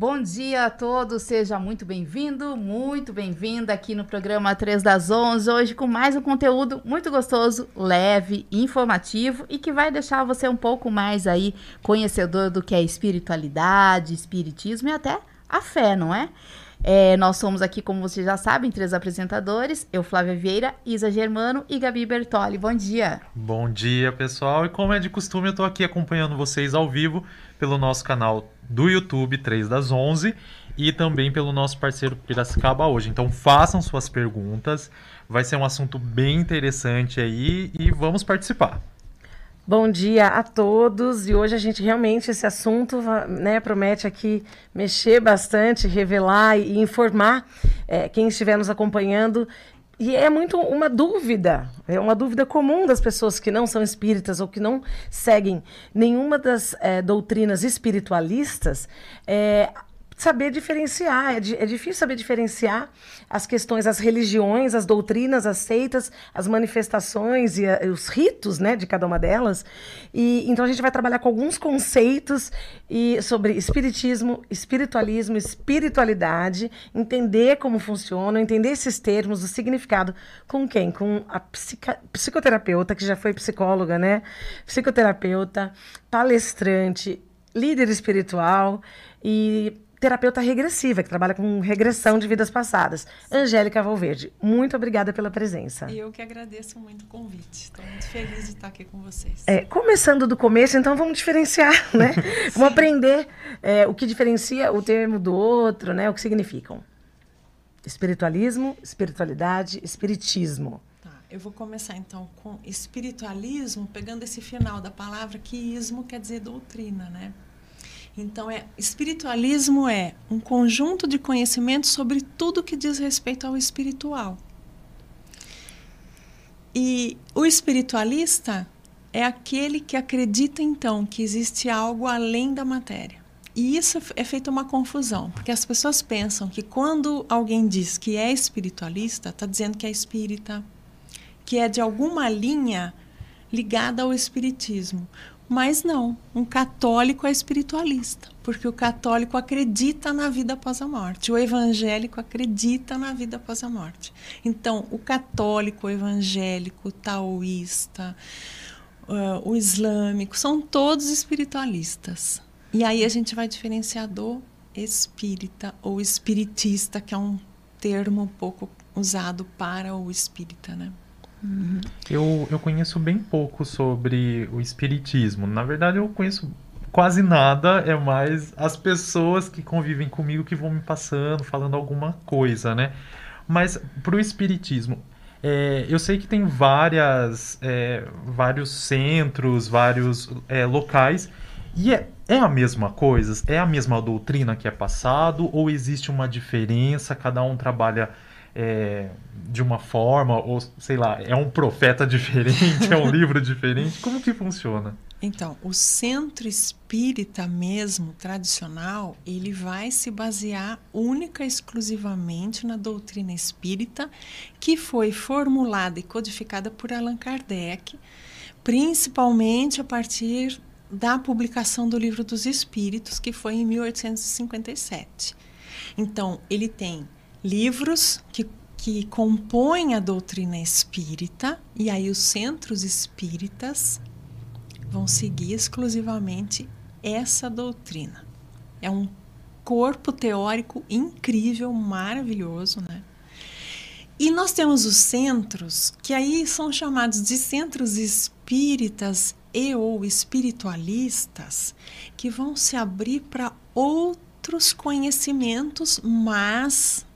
Bom dia a todos, seja muito bem-vindo, muito bem-vinda aqui no programa 3 das 11, hoje com mais um conteúdo muito gostoso, leve, informativo e que vai deixar você um pouco mais aí conhecedor do que é espiritualidade, espiritismo e até a fé, não é? É, nós somos aqui, como vocês já sabem, três apresentadores. Eu, Flávia Vieira, Isa Germano e Gabi Bertoli. Bom dia. Bom dia, pessoal. E como é de costume, eu estou aqui acompanhando vocês ao vivo pelo nosso canal do YouTube 3 das 11 e também pelo nosso parceiro Piracicaba hoje. Então façam suas perguntas. Vai ser um assunto bem interessante aí e vamos participar. Bom dia a todos e hoje a gente realmente esse assunto né, promete aqui mexer bastante, revelar e informar é, quem estiver nos acompanhando e é muito uma dúvida, é uma dúvida comum das pessoas que não são espíritas ou que não seguem nenhuma das é, doutrinas espiritualistas. É, saber diferenciar. É, é, difícil saber diferenciar as questões, as religiões, as doutrinas, as seitas, as manifestações e, a, os ritos né, de cada uma delas. E Então a gente vai trabalhar com alguns conceitos e, sobre espiritismo, espiritualismo, espiritualidade, entender como funciona, entender esses termos, o significado. Com quem? Com a psica, psicoterapeuta, que já foi psicóloga, né? Psicoterapeuta, palestrante, líder espiritual e terapeuta regressiva, que trabalha com regressão de vidas passadas. Angélica Valverde, muito obrigada pela presença. E eu que agradeço muito o convite. Estou muito feliz de estar aqui com vocês. É, começando do começo, então vamos diferenciar, né? vamos aprender é, o que diferencia o termo do outro, né? O que significam. Espiritualismo, espiritualidade, espiritismo. Tá, eu vou começar então com espiritualismo, pegando esse final da palavra que ismo quer dizer doutrina, né? Então, é, espiritualismo é um conjunto de conhecimentos sobre tudo que diz respeito ao espiritual. E o espiritualista é aquele que acredita, então, que existe algo além da matéria. E isso é feita uma confusão, porque as pessoas pensam que quando alguém diz que é espiritualista, está dizendo que é espírita, que é de alguma linha ligada ao espiritismo. Mas não, um católico é espiritualista, porque o católico acredita na vida após a morte, o evangélico acredita na vida após a morte. Então, o católico, o evangélico, o taoísta, uh, o islâmico, são todos espiritualistas. E aí a gente vai diferenciar do espírita ou espiritista, que é um termo um pouco usado para o espírita, né? Uhum. Eu, eu conheço bem pouco sobre o espiritismo. Na verdade, eu conheço quase nada, é mais as pessoas que convivem comigo que vão me passando, falando alguma coisa, né? Mas para o espiritismo, é, eu sei que tem várias, é, vários centros, vários é, locais, e é, é a mesma coisa? É a mesma doutrina que é passado? Ou existe uma diferença? Cada um trabalha é, de uma forma, ou sei lá, é um profeta diferente, é um livro diferente? Como que funciona? Então, o centro espírita mesmo, tradicional, ele vai se basear única e exclusivamente na doutrina espírita, que foi formulada e codificada por Allan Kardec, principalmente a partir da publicação do Livro dos Espíritos, que foi em 1857. Então, ele tem livros que, que compõem a doutrina espírita, e aí os centros espíritas vão seguir exclusivamente essa doutrina. É um corpo teórico incrível, maravilhoso, né? E nós temos os centros, que aí são chamados de centros espíritas e ou espiritualistas, que vão se abrir para outros conhecimentos, mas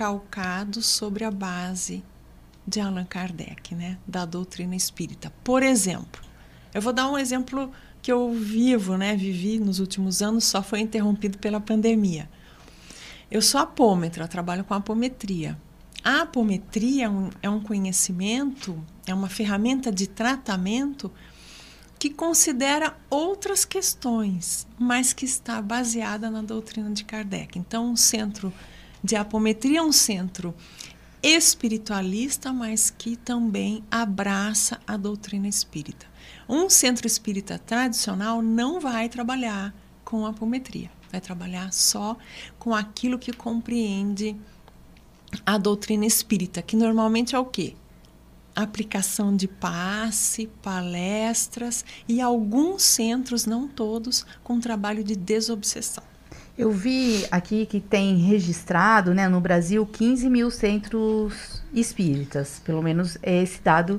calcados sobre a base de Allan Kardec, né, da doutrina espírita. Por exemplo, eu vou dar um exemplo que eu vivo, né, vivi nos últimos anos, só foi interrompido pela pandemia. Eu sou apômetra, trabalho com apometria. A apometria é um, é um conhecimento, é uma ferramenta de tratamento que considera outras questões, mas que está baseada na doutrina de Kardec. Então, um centro de apometria é um centro espiritualista, mas que também abraça a doutrina espírita. Um centro espírita tradicional não vai trabalhar com apometria. vai trabalhar só com aquilo que compreende a doutrina espírita, que normalmente é o quê? Aplicação de passe, palestras e alguns centros, não todos, com trabalho de desobsessão. Eu vi aqui que tem registrado né, no Brasil 15 mil centros espíritas, pelo menos é esse dado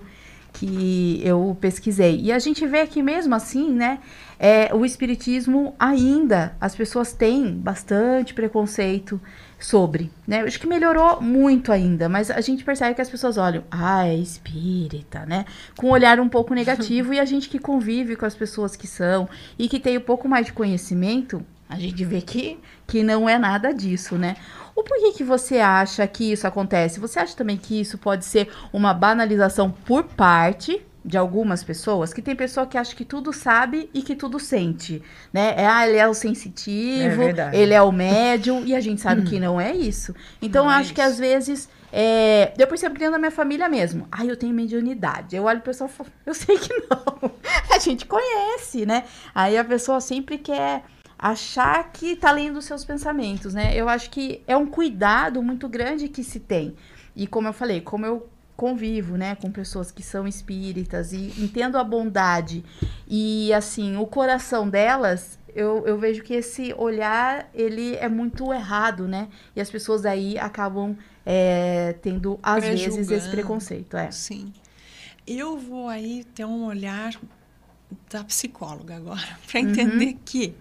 que eu pesquisei. E a gente vê que mesmo assim, né, é, o espiritismo ainda as pessoas têm bastante preconceito sobre, né? Eu acho que melhorou muito ainda, mas a gente percebe que as pessoas olham, ah, é espírita, né? Com um olhar um pouco negativo e a gente que convive com as pessoas que são e que tem um pouco mais de conhecimento, a gente vê que, que não é nada disso, né? O porquê que você acha que isso acontece? Você acha também que isso pode ser uma banalização por parte de algumas pessoas, que tem pessoa que acha que tudo sabe e que tudo sente, né? É, ah, ele é o sensitivo, é ele é o médium, e a gente sabe que não é isso. Então, não é acho é que às vezes... É, eu percebo que dentro da minha família mesmo. Ai, eu tenho mediunidade. Eu olho o pessoal e falo, eu sei que não. a gente conhece, né? Aí a pessoa sempre quer achar que tá lendo os seus pensamentos, né? Eu acho que é um cuidado muito grande que se tem. E como eu falei, como eu convivo, né, com pessoas que são espíritas e entendo a bondade e assim o coração delas, eu, eu vejo que esse olhar ele é muito errado, né? E as pessoas aí acabam é, tendo às vezes esse preconceito, é. Sim. Eu vou aí ter um olhar da psicóloga agora para entender uhum. que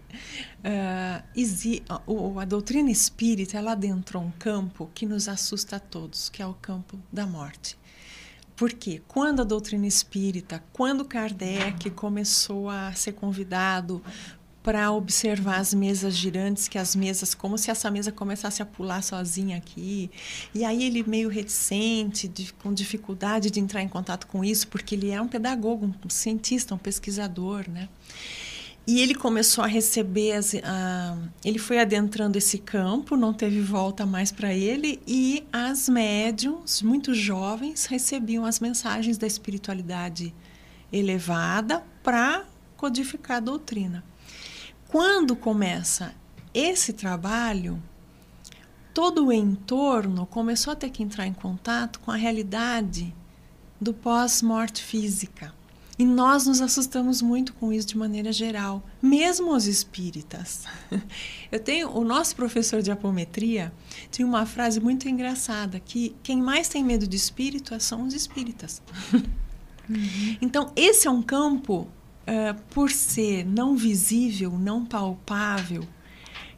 uh, a doutrina espírita ela adentrou um campo que nos assusta a todos, que é o campo da morte. Porque quando a doutrina espírita, quando Kardec começou a ser convidado para observar as mesas girantes, que as mesas, como se essa mesa começasse a pular sozinha aqui. E aí ele meio reticente, de, com dificuldade de entrar em contato com isso, porque ele é um pedagogo, um cientista, um pesquisador, né? E ele começou a receber, as, a, ele foi adentrando esse campo, não teve volta mais para ele, e as médiums, muito jovens, recebiam as mensagens da espiritualidade elevada para codificar a doutrina. Quando começa esse trabalho, todo o entorno começou a ter que entrar em contato com a realidade do pós-morte física. E nós nos assustamos muito com isso de maneira geral, mesmo os espíritas. Eu tenho o nosso professor de apometria tinha uma frase muito engraçada que quem mais tem medo de espírito são os espíritas. Uhum. Então esse é um campo uh, por ser não visível, não palpável,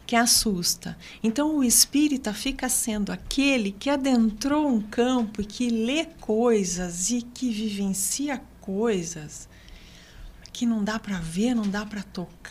que assusta. Então o espírita fica sendo aquele que adentrou um campo e que lê coisas e que vivencia coisas que não dá para ver, não dá para tocar.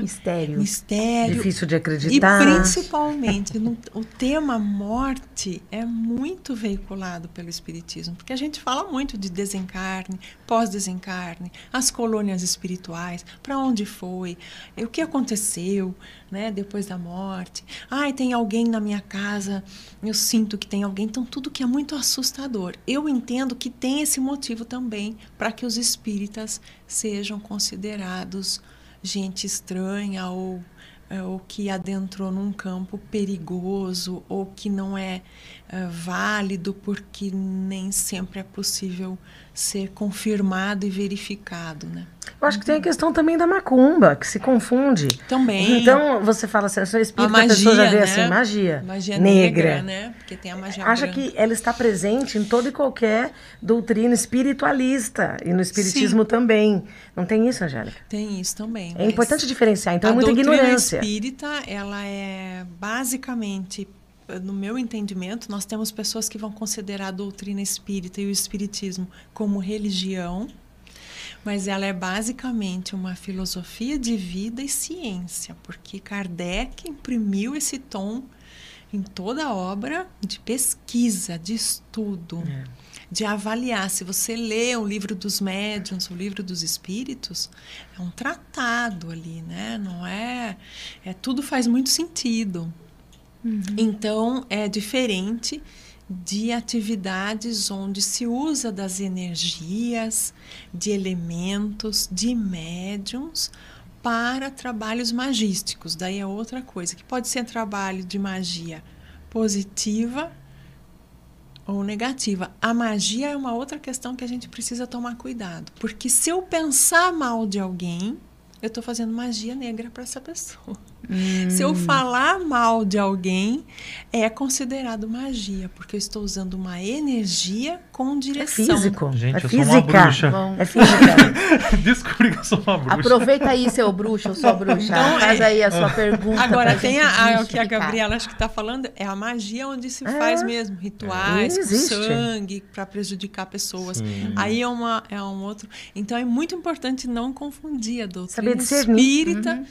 Mistério. Mistério. Difícil de acreditar. E principalmente, no, o tema morte é muito veiculado pelo Espiritismo, porque a gente fala muito de desencarne, pós-desencarne, as colônias espirituais, para onde foi, o que aconteceu né, depois da morte. Ai, tem alguém na minha casa, eu sinto que tem alguém. Então, tudo que é muito assustador. Eu entendo que tem esse motivo também para que os espíritas sejam considerados gente estranha ou, é, ou que adentrou num campo perigoso ou que não é, é válido porque nem sempre é possível ser confirmado e verificado, né? Eu acho que tem a questão também da macumba, que se confunde. Também. Então, você fala assim, a sua espírita, a, magia, a pessoa já vê né? assim, magia, magia negra. negra. né? Porque tem a magia Acha branca. que ela está presente em toda e qualquer doutrina espiritualista, e no espiritismo Sim. também. Não tem isso, Angélica? Tem isso também. É importante diferenciar, então é muita ignorância. A espírita, ela é basicamente no meu entendimento, nós temos pessoas que vão considerar a doutrina espírita e o espiritismo como religião, mas ela é basicamente uma filosofia de vida e ciência, porque Kardec imprimiu esse tom em toda a obra de pesquisa, de estudo, é. de avaliar. Se você lê o livro dos médiuns, o livro dos espíritos, é um tratado ali, né? Não é, é tudo faz muito sentido. Uhum. Então é diferente de atividades onde se usa das energias, de elementos, de médiums para trabalhos magísticos. Daí é outra coisa, que pode ser trabalho de magia positiva ou negativa. A magia é uma outra questão que a gente precisa tomar cuidado, porque se eu pensar mal de alguém, eu estou fazendo magia negra para essa pessoa. Hum. Se eu falar mal de alguém, é considerado magia, porque eu estou usando uma energia com direção. É físico. Gente, é eu física. sou uma bruxa. Bom, É física. Descobri que eu sou uma bruxa. aproveita aí, seu bruxo ou sua bruxa. Então, Faz é- aí a sua pergunta. Agora, tem a, a- o que a. Gabriela acho que está falando, é a magia onde se É. faz mesmo rituais, É. com Existe. sangue, para prejudicar pessoas. Sim. Aí é, uma, é um outro. Então é muito importante não confundir a doutrina Saber discernir. espírita Uhum.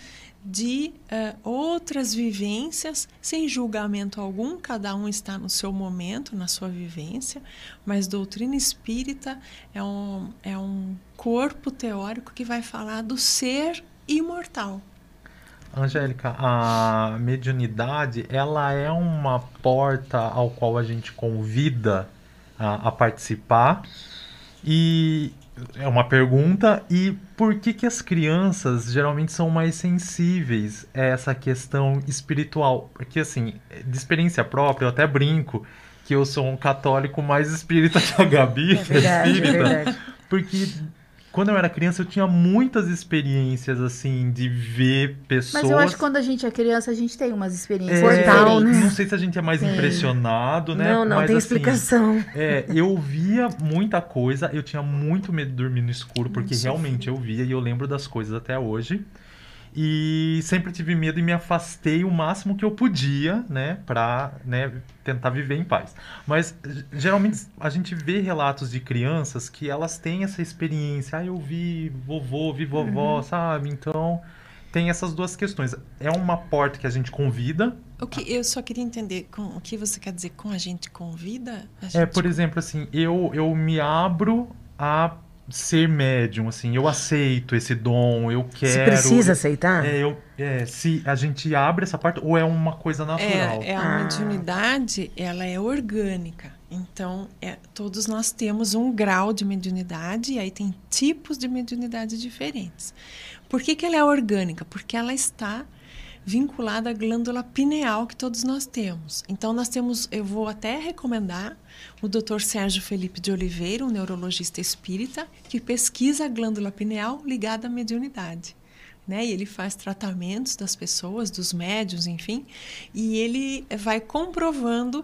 De eh, outras vivências, sem julgamento algum, cada um está no seu momento, na sua vivência, mas doutrina espírita é um, é um corpo teórico que vai falar do ser imortal. Angélica, a mediunidade, ela é uma porta ao qual a gente convida a, a participar. E é uma pergunta, e por que que as crianças geralmente são mais sensíveis a essa questão espiritual? Porque assim, de experiência própria, eu até brinco que eu sou um católico mais espírita que a Gabi, É que é verdade, é espírita. verdade. Porque quando eu era criança, eu tinha muitas experiências, assim, de ver pessoas. Mas eu acho que quando a gente é criança, a gente tem umas experiências É, Portal, né? Não sei se a gente é mais Sim. impressionado, né? Não, não, Mas, tem assim, explicação. É, eu via muita coisa, eu tinha muito medo de dormir no escuro, porque Muito realmente eu via e eu lembro das coisas até hoje. E sempre tive medo e me afastei o máximo que eu podia, né, pra né, tentar viver em paz. Mas geralmente a gente vê relatos de crianças que elas têm essa experiência. Ah, eu vi vovô, vi vovó, Uhum. sabe? Então tem essas duas questões. É uma porta que a gente convida, O que eu só queria entender com o que você quer dizer com a gente convida? A É, gente por exemplo, assim, eu, eu me abro a ser médium, assim, eu aceito esse dom, eu Se quero. precisa aceitar? É, eu, é, se a gente abre essa parte, ou é uma coisa natural? É, é a Ah. mediunidade, ela é orgânica. Então, é, todos nós temos um grau de mediunidade e aí tem tipos de mediunidade diferentes. Por que, que ela é orgânica? Porque ela está vinculada à glândula pineal que todos nós temos. Então, nós temos, eu vou até recomendar o Dr. Sérgio Felipe de Oliveira, um neurologista espírita, que pesquisa a glândula pineal ligada à mediunidade. Né? E ele faz tratamentos das pessoas, dos médios, enfim, e ele vai comprovando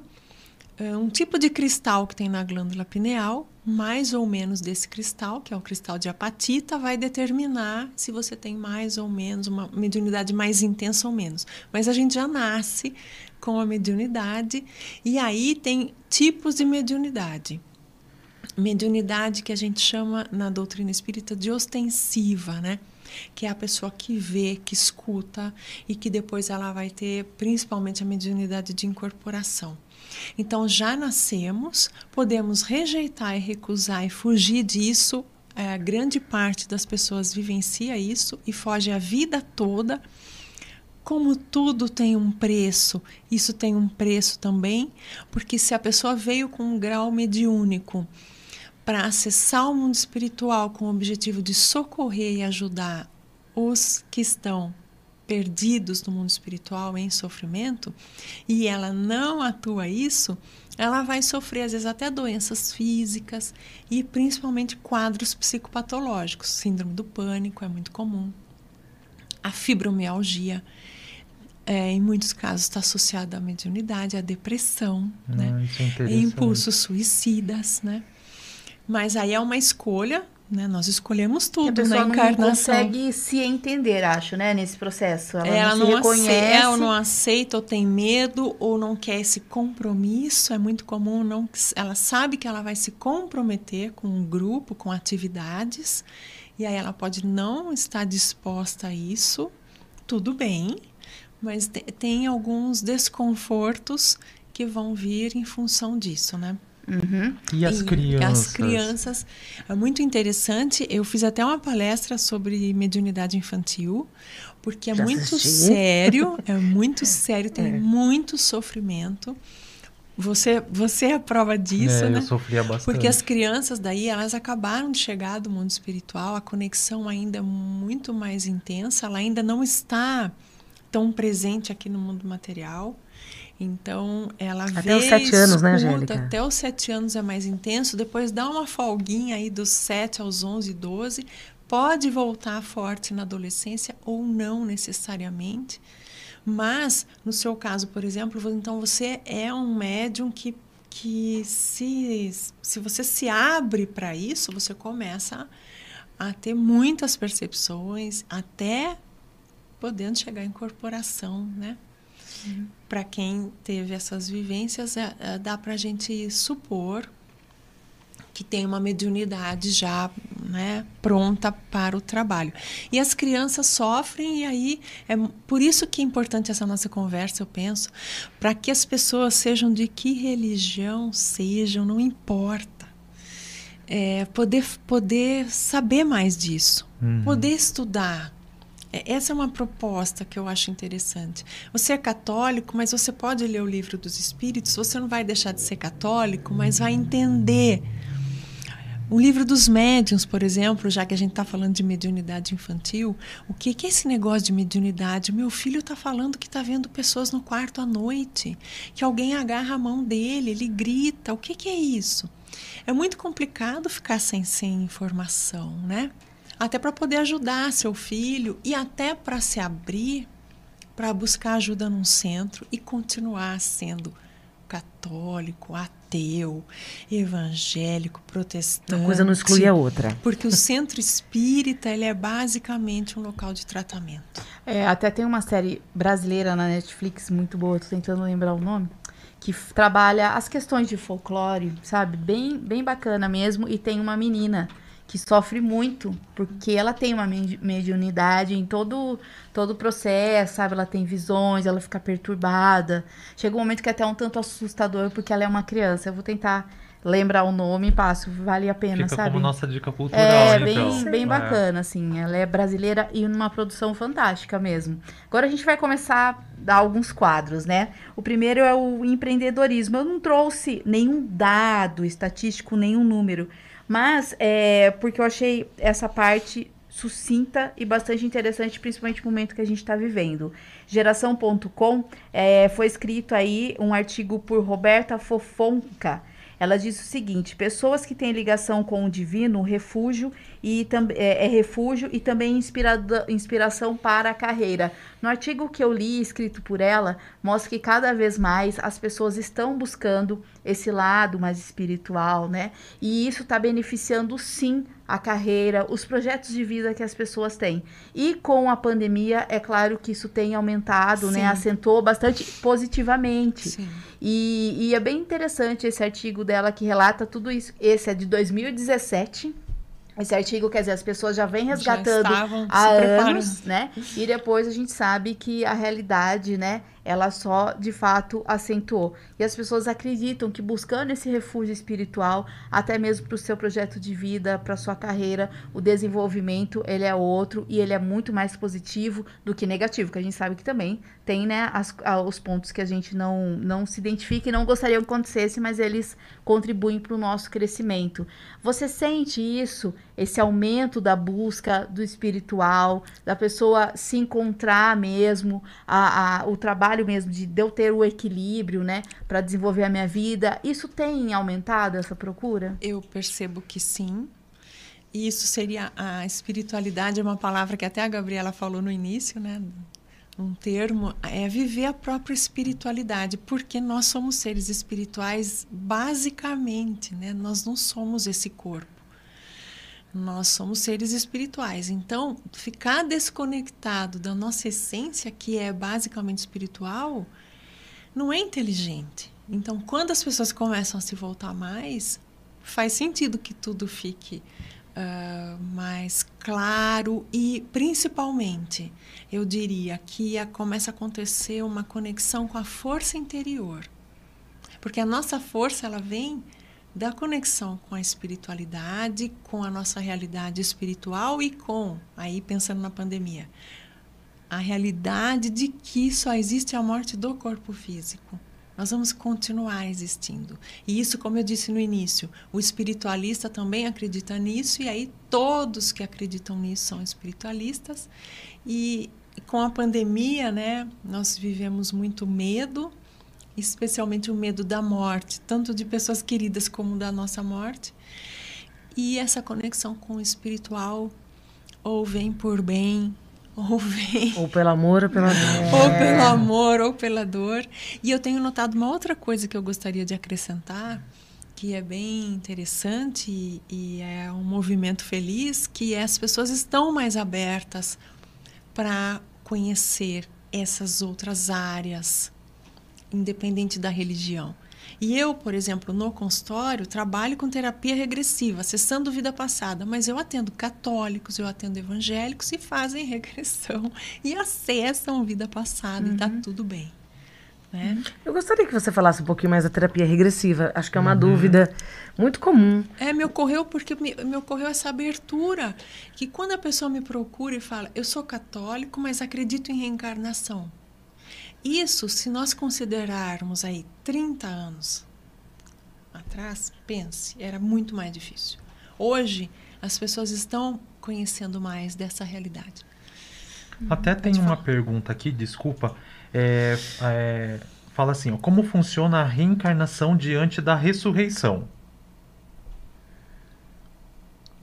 um tipo de cristal que tem na glândula pineal, mais ou menos desse cristal, que é o cristal de apatita, vai determinar se você tem mais ou menos uma mediunidade mais intensa ou menos. Mas a gente já nasce com a mediunidade e aí tem tipos de mediunidade. Mediunidade que a gente chama na doutrina espírita de ostensiva, né? Que é a pessoa que vê, que escuta e que depois ela vai ter principalmente a mediunidade de incorporação. Então já nascemos, podemos rejeitar e recusar e fugir disso. É, grande parte das pessoas vivencia isso e foge a vida toda. Como tudo tem um preço, isso tem um preço também, porque se a pessoa veio com um grau mediúnico para acessar o mundo espiritual com o objetivo de socorrer e ajudar os que estão perdidos no mundo espiritual em sofrimento e ela não atua isso, ela vai sofrer às vezes até doenças físicas e principalmente quadros psicopatológicos. Síndrome do pânico é muito comum. A fibromialgia, é, em muitos casos, está associada à mediunidade, à depressão, né? Ah, isso é impulsos suicidas, né? Mas aí é uma escolha, né? Nós escolhemos tudo na não encarnação. consegue se entender, acho, né, nesse processo. Ela, Ela não, não, reconhece. aceita, ela não aceita ou tem medo ou não quer esse compromisso. É muito comum. Não, ela sabe que ela vai se comprometer com um grupo, com atividades, e aí ela pode não estar disposta a isso. Tudo bem, mas te- tem alguns desconfortos que vão vir em função disso, né? Uhum. E as E crianças? As crianças. É muito interessante. Eu fiz até uma palestra sobre mediunidade infantil, porque é Já muito assisti. sério, é muito sério, tem É. muito sofrimento. Você, você é a prova disso, é, né? Eu sofria bastante. Porque as crianças daí, elas acabaram de chegar do mundo espiritual, a conexão ainda é muito mais intensa, ela ainda não está tão presente aqui no mundo material. Então, ela até vê os sete anos, né, Angélica? Até os sete anos é mais intenso. Depois dá uma folguinha aí dos sete aos onze, doze. Pode voltar forte na adolescência ou não necessariamente. Mas, no seu caso, por exemplo, então você é um médium que, que se, se você se abre para isso, você começa a ter muitas percepções, até podendo chegar à incorporação, né? Uhum. Para quem teve essas vivências, é, é, dá para a gente supor que tem uma mediunidade já né, pronta para o trabalho. E as crianças sofrem, e aí é por isso que é importante essa nossa conversa, eu penso, para que as pessoas sejam de que religião sejam, não importa. É, poder, poder saber mais disso, uhum. poder estudar, essa é uma proposta que eu acho interessante. Você é católico, mas você pode ler o livro dos Espíritos, você não vai deixar de ser católico, mas vai entender. O livro dos médiuns, por exemplo, já que a gente está falando de mediunidade infantil, o que, que é esse negócio de mediunidade? Meu filho está falando que está vendo pessoas no quarto à noite, que alguém agarra a mão dele, ele grita. O que, que é isso? É muito complicado ficar sem, sem informação, né? Até para poder ajudar seu filho e até para se abrir para buscar ajuda num centro e continuar sendo católico, ateu, evangélico, protestante. Uma coisa não exclui a outra. Porque o centro espírita ele é basicamente um local de tratamento. É, até tem uma série brasileira na Netflix muito boa, tô tentando lembrar o nome, que trabalha as questões de folclore, sabe? Bem, bem bacana mesmo. E tem uma menina que sofre muito, porque ela tem uma mediunidade em todo todo o processo, sabe? Ela tem visões, ela fica perturbada. Chega um momento que é até um tanto assustador, porque ela é uma criança. Eu vou tentar lembrar o nome, passo, vale a pena, Fica sabe? como nossa dica cultural, É, então. bem, bem é. bacana, assim. Ela é brasileira e numa produção fantástica mesmo. Agora a gente vai começar a dar alguns quadros, né? O primeiro é o empreendedorismo. Eu não trouxe nenhum dado estatístico, nenhum número, mas é porque eu achei essa parte sucinta e bastante interessante, principalmente no momento que a gente está vivendo. Geração.com é, foi escrito aí um artigo por Roberta Fofonca. Ela diz o seguinte: pessoas que têm ligação com o divino, refúgio e é, é refúgio e também inspiração para a carreira. No artigo que eu li, escrito por ela, mostra que cada vez mais as pessoas estão buscando esse lado mais espiritual, né? E isso está beneficiando sim a carreira, os projetos de vida que as pessoas têm. E com a pandemia, é claro que isso tem aumentado, né? sim. né? Acentuou bastante positivamente. Sim. E, e é bem interessante esse artigo dela que relata tudo isso. Esse é de 2017. Esse artigo, quer dizer, as pessoas já vêm resgatando já há anos, né? E depois a gente sabe que a realidade, né, ela só de fato acentuou. E as pessoas acreditam que buscando esse refúgio espiritual, até mesmo para o seu projeto de vida, para sua carreira, o desenvolvimento ele é outro e ele é muito mais positivo do que negativo, que a gente sabe que também tem, né, as, os pontos que a gente não, não se identifica e não gostaria que acontecesse, mas eles contribuem para o nosso crescimento. Você sente isso, esse aumento da busca do espiritual, da pessoa se encontrar mesmo, a, a o trabalho mesmo de, de eu ter o equilíbrio, né, para desenvolver a minha vida, isso tem aumentado essa procura? Eu percebo que sim. E isso seria a espiritualidade, é uma palavra que até a Gabriela falou no início, né? Um termo é viver a própria espiritualidade, porque nós somos seres espirituais basicamente, né? Nós não somos esse corpo. Nós somos seres espirituais. Então, ficar desconectado da nossa essência, que é basicamente espiritual, não é inteligente. Então, quando as pessoas começam a se voltar mais, faz sentido que tudo fique uh, mais claro e, principalmente, eu diria que começa a acontecer uma conexão com a força interior. Porque a nossa força, ela vem da conexão com a espiritualidade, com a nossa realidade espiritual e com, aí pensando na pandemia, a realidade de que só existe a morte do corpo físico. nós vamos continuar existindo. E isso, como eu disse no início, o espiritualista também acredita nisso, e aí todos que acreditam nisso são espiritualistas. E com a pandemia, né, nós vivemos muito medo, especialmente o medo da morte, tanto de pessoas queridas como da nossa morte. E essa conexão com o espiritual, ou vem por bem, ou vem. Ou pelo amor ou pela dor. ou pelo amor ou pela dor. E eu tenho notado uma outra coisa que eu gostaria de acrescentar, que é bem interessante e, e é um movimento feliz, que é as pessoas estão mais abertas para conhecer essas outras áreas, independente da religião. E eu, por exemplo, no consultório, trabalho com terapia regressiva, acessando vida passada, mas eu atendo católicos, eu atendo evangélicos e fazem regressão e acessam vida passada uhum. e tá uhum. tudo bem. Né? Eu gostaria que você falasse um pouquinho mais da terapia regressiva. Acho que é uma uhum. dúvida muito comum. É, me ocorreu porque me, me, ocorreu essa abertura. Que quando a pessoa me procura e fala, eu sou católico, mas acredito em reencarnação. Isso, se nós considerarmos aí 30 anos atrás, pense, era muito mais difícil. Hoje, as pessoas estão conhecendo mais dessa realidade. Até tem Pode uma falar. pergunta aqui, desculpa. É, é, fala assim: ó, como funciona a reencarnação diante da ressurreição?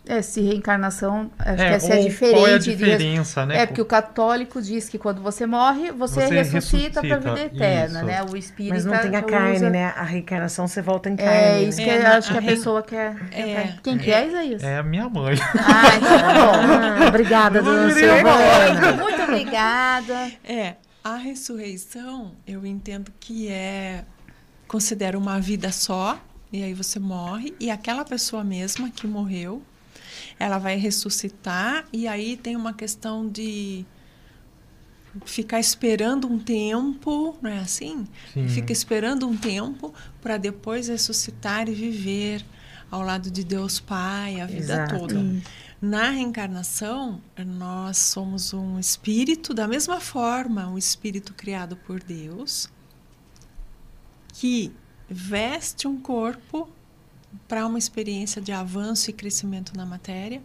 É, se reencarnação, acho é, que é diferente. Qual é a diferença, de... né? É, porque o católico diz que quando você morre, você, você ressuscita, para a vida eterna, isso. né? O espírito. Mas não tem a carne, usa... né? A reencarnação você volta em é, carne. É, isso né? que é, acho que a, pessoa quer. É, Quem é, que é, Isaías? É a minha mãe. Ah, então tá bom. Ah, obrigada, dona Silvana. Muito obrigada. É, a ressurreição, eu entendo que é. Considera uma vida só, e aí você morre, e aquela pessoa mesma que morreu ela vai ressuscitar e aí tem uma questão de ficar esperando um tempo, não é assim? Sim. Fica esperando um tempo para depois ressuscitar e viver ao lado de Deus Pai a vida Exato. toda. Na reencarnação, nós somos um espírito da mesma forma, um espírito criado por Deus que veste um corpo para uma experiência de avanço e crescimento na matéria.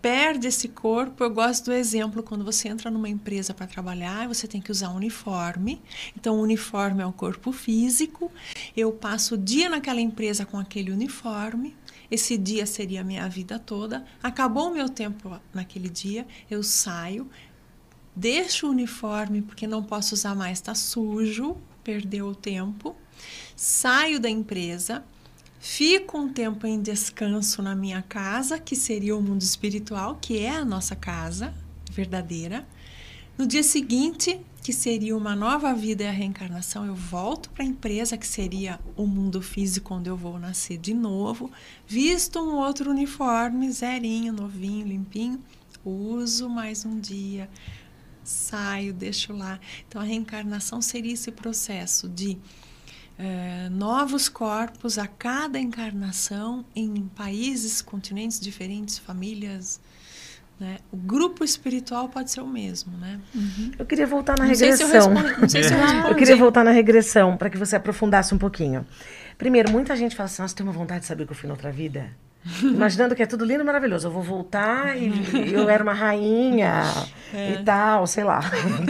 Perde esse corpo. Eu gosto do exemplo quando você entra numa empresa para trabalhar, você tem que usar um uniforme. Então, o uniforme é o corpo físico. Eu passo o dia naquela empresa com aquele uniforme. Esse dia seria a minha vida toda. Acabou o meu tempo naquele dia, eu saio, deixo o uniforme porque não posso usar mais, está sujo, perdeu o tempo. Saio da empresa, Fico um tempo em descanso na minha casa, que seria o mundo espiritual, que é a nossa casa verdadeira. No dia seguinte, que seria uma nova vida e a reencarnação, eu volto para a empresa, que seria o mundo físico, onde eu vou nascer de novo, visto um outro uniforme, zerinho, novinho, limpinho, uso mais um dia, saio, deixo lá. Então, a reencarnação seria esse processo de é, novos corpos a cada encarnação em países, continentes diferentes, famílias. Né? O grupo espiritual pode ser o mesmo, né? Uhum. Eu queria voltar na não regressão. Sei se eu respondi, não sei se eu, queria voltar na regressão para que você aprofundasse um pouquinho. Primeiro, muita gente fala assim: Nossa, tem uma vontade de saber o que eu fui na outra vida. Imaginando que é tudo lindo e maravilhoso. Eu vou voltar e eu era uma rainha é. e tal, sei lá.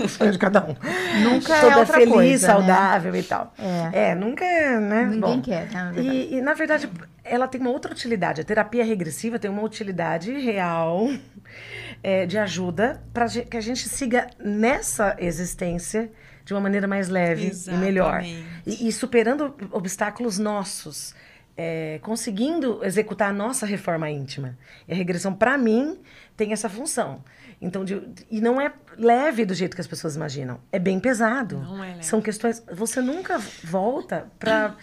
O sonho de cada um. Nunca é Toda é outra feliz, coisa, né? saudável né? e tal. É, é nunca é, né? Ninguém Bom, quer, né? E, e, na verdade, ela tem uma outra utilidade. A terapia regressiva tem uma utilidade real é, de ajuda para que a gente siga nessa existência de uma maneira mais leve Exatamente. e melhor. E, e superando obstáculos nossos é, conseguindo executar a nossa reforma íntima. E a regressão, para mim, tem essa função. Então, de, e não é leve do jeito que as pessoas imaginam. É bem pesado. Não é leve. São questões. Você nunca volta para.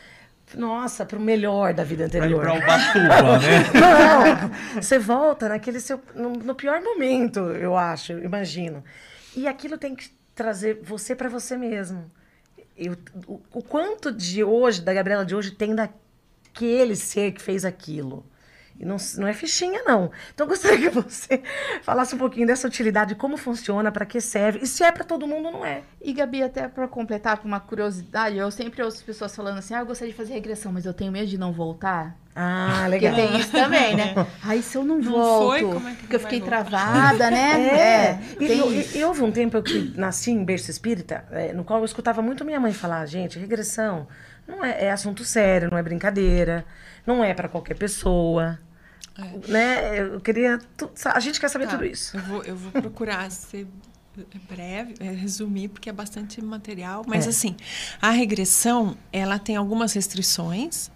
Nossa, para o melhor da vida anterior. Para o Batuba, né? Não, você volta naquele seu. No, no pior momento, eu acho, imagino. E aquilo tem que trazer você para você mesmo. Eu, o, o, quanto de hoje, da Gabriela de hoje, tem da, aquele ser que fez aquilo. E não, não é fichinha, não. Então, eu gostaria que você falasse um pouquinho dessa utilidade, como funciona, para que serve. E se é para todo mundo, não é. E, Gabi, até para completar, por uma curiosidade, eu sempre ouço pessoas falando assim: ah, eu gostaria de fazer regressão, mas eu tenho medo de não voltar. Ah, legal. Porque tem isso também, né? Aí se eu não, Não volto, foi? Como é que porque eu fiquei voltar? travada, né? É, e, tem eu- e- e houve um tempo que nasci em berço espírita, é, no qual eu escutava muito minha mãe falar, gente, regressão não é, é assunto sério, não é brincadeira, não é para qualquer pessoa, né? Eu queria, tu- a gente quer saber Tá, tudo isso. Eu vou, eu vou procurar ser breve, é, resumir, porque é bastante material. Mas, É. assim, a regressão, ela tem algumas restrições.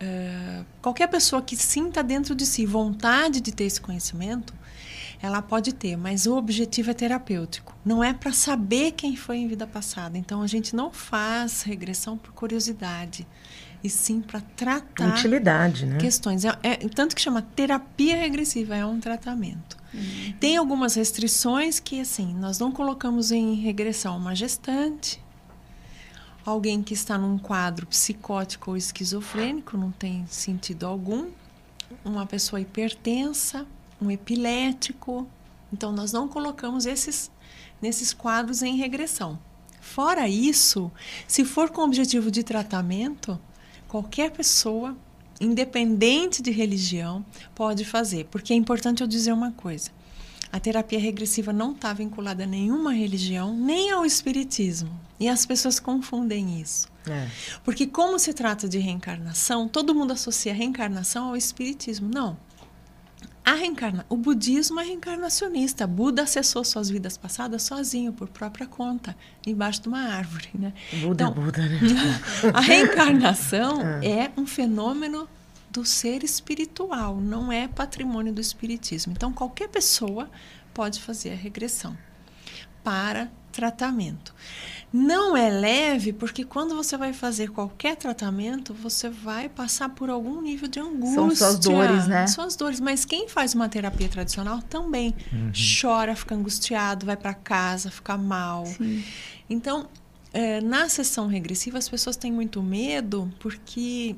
É, qualquer pessoa que sinta dentro de si vontade de ter esse conhecimento, ela pode ter, mas o objetivo é terapêutico. Não é para saber quem foi em vida passada. Então, a gente não faz regressão por curiosidade, e sim para tratar Utilidade, né? questões. É, é- tanto que chama terapia regressiva, é um tratamento. Tem algumas restrições que, assim, nós não colocamos em regressão uma gestante, alguém que está num quadro psicótico ou esquizofrênico, não tem sentido algum, uma pessoa hipertensa, um epilético. Então, nós não colocamos esses nesses quadros em regressão. Fora isso, se for com objetivo de tratamento, qualquer pessoa, independente de religião, pode fazer. Porque é importante eu dizer uma coisa: a terapia regressiva não está vinculada a nenhuma religião, nem ao espiritismo. E as pessoas confundem isso. É. Porque, como se trata de reencarnação, todo mundo associa a reencarnação ao espiritismo. Não. A reencarna... O budismo é reencarnacionista. Buda acessou suas vidas passadas sozinho, por própria conta, embaixo de uma árvore. Né? Buda, Então, Buda, né? A reencarnação é um fenômeno do ser espiritual, não é patrimônio do espiritismo. Então, qualquer pessoa pode fazer a regressão para tratamento. Não é leve, porque quando você vai fazer qualquer tratamento, você vai passar por algum nível de angústia. São suas dores, né? Suas dores. Mas quem faz uma terapia tradicional também chora, fica angustiado, vai para casa, fica mal. Então, é, na sessão regressiva, as pessoas têm muito medo porque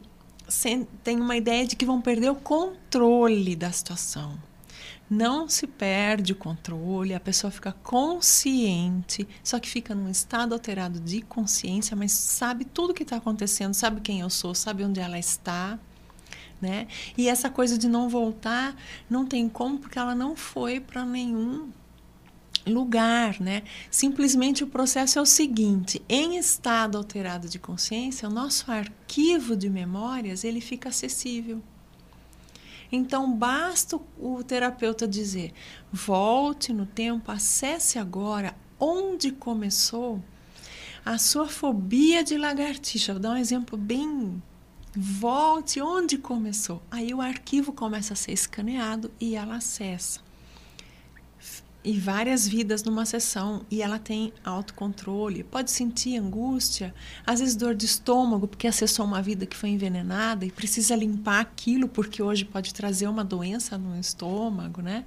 tem uma ideia de que vão perder o controle da situação. Não se perde o controle, a pessoa fica consciente, só que fica num estado alterado de consciência, mas sabe tudo o que está acontecendo, sabe quem eu sou, sabe onde ela está. Né? E essa coisa de não voltar não tem como, porque ela não foi para nenhum lugar, né? Simplesmente o processo é o seguinte: em estado alterado de consciência, o nosso arquivo de memórias ele fica acessível. Então basta o- terapeuta dizer: volte no tempo, acesse agora onde começou a sua fobia de lagartixa. Vou dar um exemplo bem volte onde começou. Aí o arquivo começa a ser escaneado e ela acessa e várias vidas numa sessão e ela tem autocontrole, pode sentir angústia, às vezes dor de estômago porque acessou uma vida que foi envenenada e precisa limpar aquilo porque hoje pode trazer uma doença no estômago, né?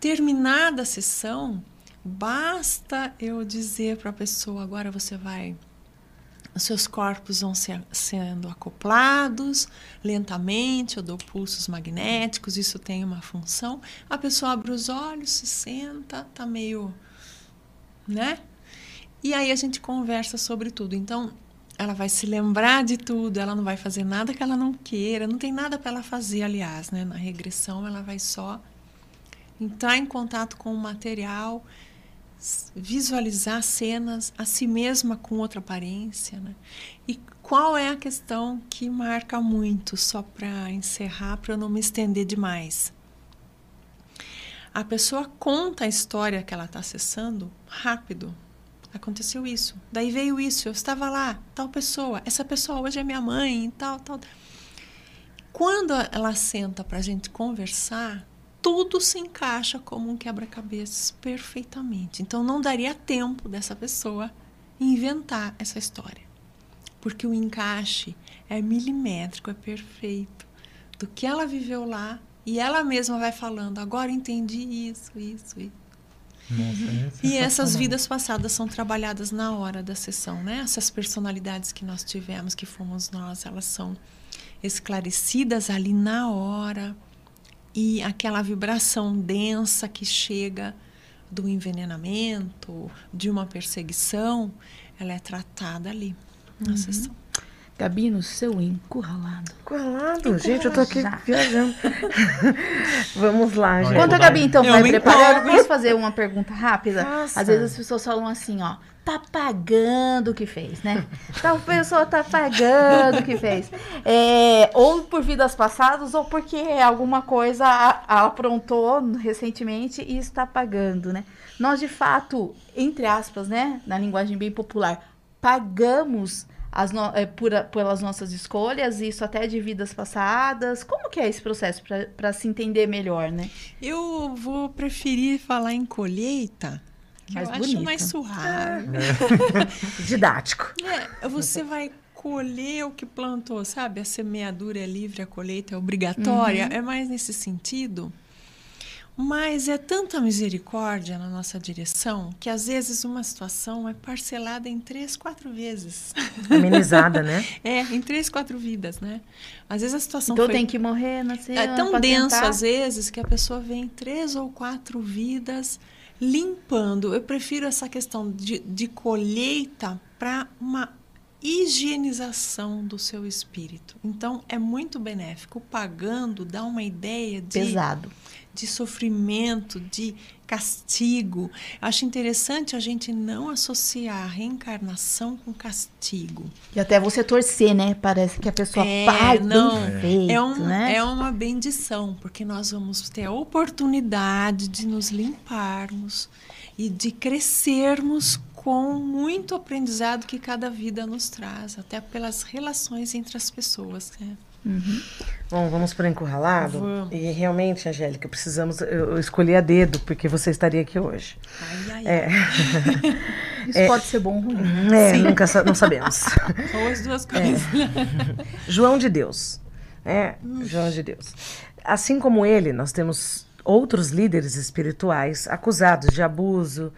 Terminada a sessão, basta eu dizer para a pessoa agora você vai os seus corpos vão sendo acoplados lentamente, eu dou pulsos magnéticos, isso tem uma função. A pessoa abre os olhos, se senta, tá meio, né? E aí a gente conversa sobre tudo. Então, ela vai se lembrar de tudo, ela não vai fazer nada que ela não queira, não tem nada para ela fazer, aliás, né? Na regressão, ela vai só entrar em contato com o material, visualizar cenas a si mesma com outra aparência, né? E qual é a questão que marca muito, só para encerrar, para eu não me estender demais? A pessoa conta a história que ela está acessando rápido. Aconteceu isso, daí veio isso, eu estava lá, tal pessoa, essa pessoa hoje é minha mãe, tal, tal. Quando ela senta para a gente conversar, tudo se encaixa como um quebra-cabeças perfeitamente. Então não daria tempo dessa pessoa inventar essa história. Porque o encaixe é milimétrico, é perfeito. Do que ela viveu lá e ela mesma vai falando, agora entendi isso, isso, isso. Nossa, é E essas vidas passadas são trabalhadas na hora da sessão, né? Essas personalidades que nós tivemos, que fomos nós, elas são esclarecidas ali na hora e aquela vibração densa que chega do envenenamento, de uma perseguição, ela é tratada ali na uhum. sessão. Gabi, no seu encurralado. Encurralado? Gente, eu tô aqui viajando. Vamos lá, gente. Enquanto a Gabi, então, eu vai preparar, posso fazer uma pergunta rápida? Às vezes as pessoas falam assim, ó, tá pagando o que fez, né? Então a pessoa tá pagando o que fez. É, ou por vidas passadas, ou porque alguma coisa aprontou recentemente e está pagando, né? Nós, de fato, entre aspas, né, na linguagem bem popular, pagamos no, é, por, pelas nossas escolhas, isso até de vidas passadas. Como que é esse processo para se entender melhor, né? Eu vou preferir falar em colheita, que mais eu bonito. acho mais suave. É. Didático. É, você vai colher o que plantou, sabe? A semeadura é livre, a colheita é obrigatória. Uhum. É mais nesse sentido. Mas é tanta misericórdia na nossa direção que às vezes uma situação é parcelada em três, quatro vezes. Amenizada, né? é, em três, quatro vidas, né? Às vezes a situação então foi... tem que morrer, nascer. É tão denso tentar. às vezes que a pessoa vem três ou quatro vidas limpando. Eu prefiro essa questão de, de colheita para uma higienização do seu espírito. Então é muito benéfico. Pagando dá uma ideia de pesado de sofrimento, de castigo. Acho interessante a gente não associar a reencarnação com castigo. E até você torcer, né? Parece que a pessoa é, faz não, bem feito, é, um, né? é uma bendição, porque nós vamos ter a oportunidade de nos limparmos e de crescermos com muito aprendizado que cada vida nos traz, até pelas relações entre as pessoas. Né? Uhum. Bom, vamos para o encurralado? Vamos. E realmente, Angélica, precisamos. Eu, eu, escolhi a dedo, porque você estaria aqui hoje. Ai, ai, é. Isso é. pode ser bom ou ruim. É, Sim. nunca não sabemos. São as duas coisas. É. João de Deus. É, João de Deus. Assim como ele, nós temos outros líderes espirituais acusados de abuso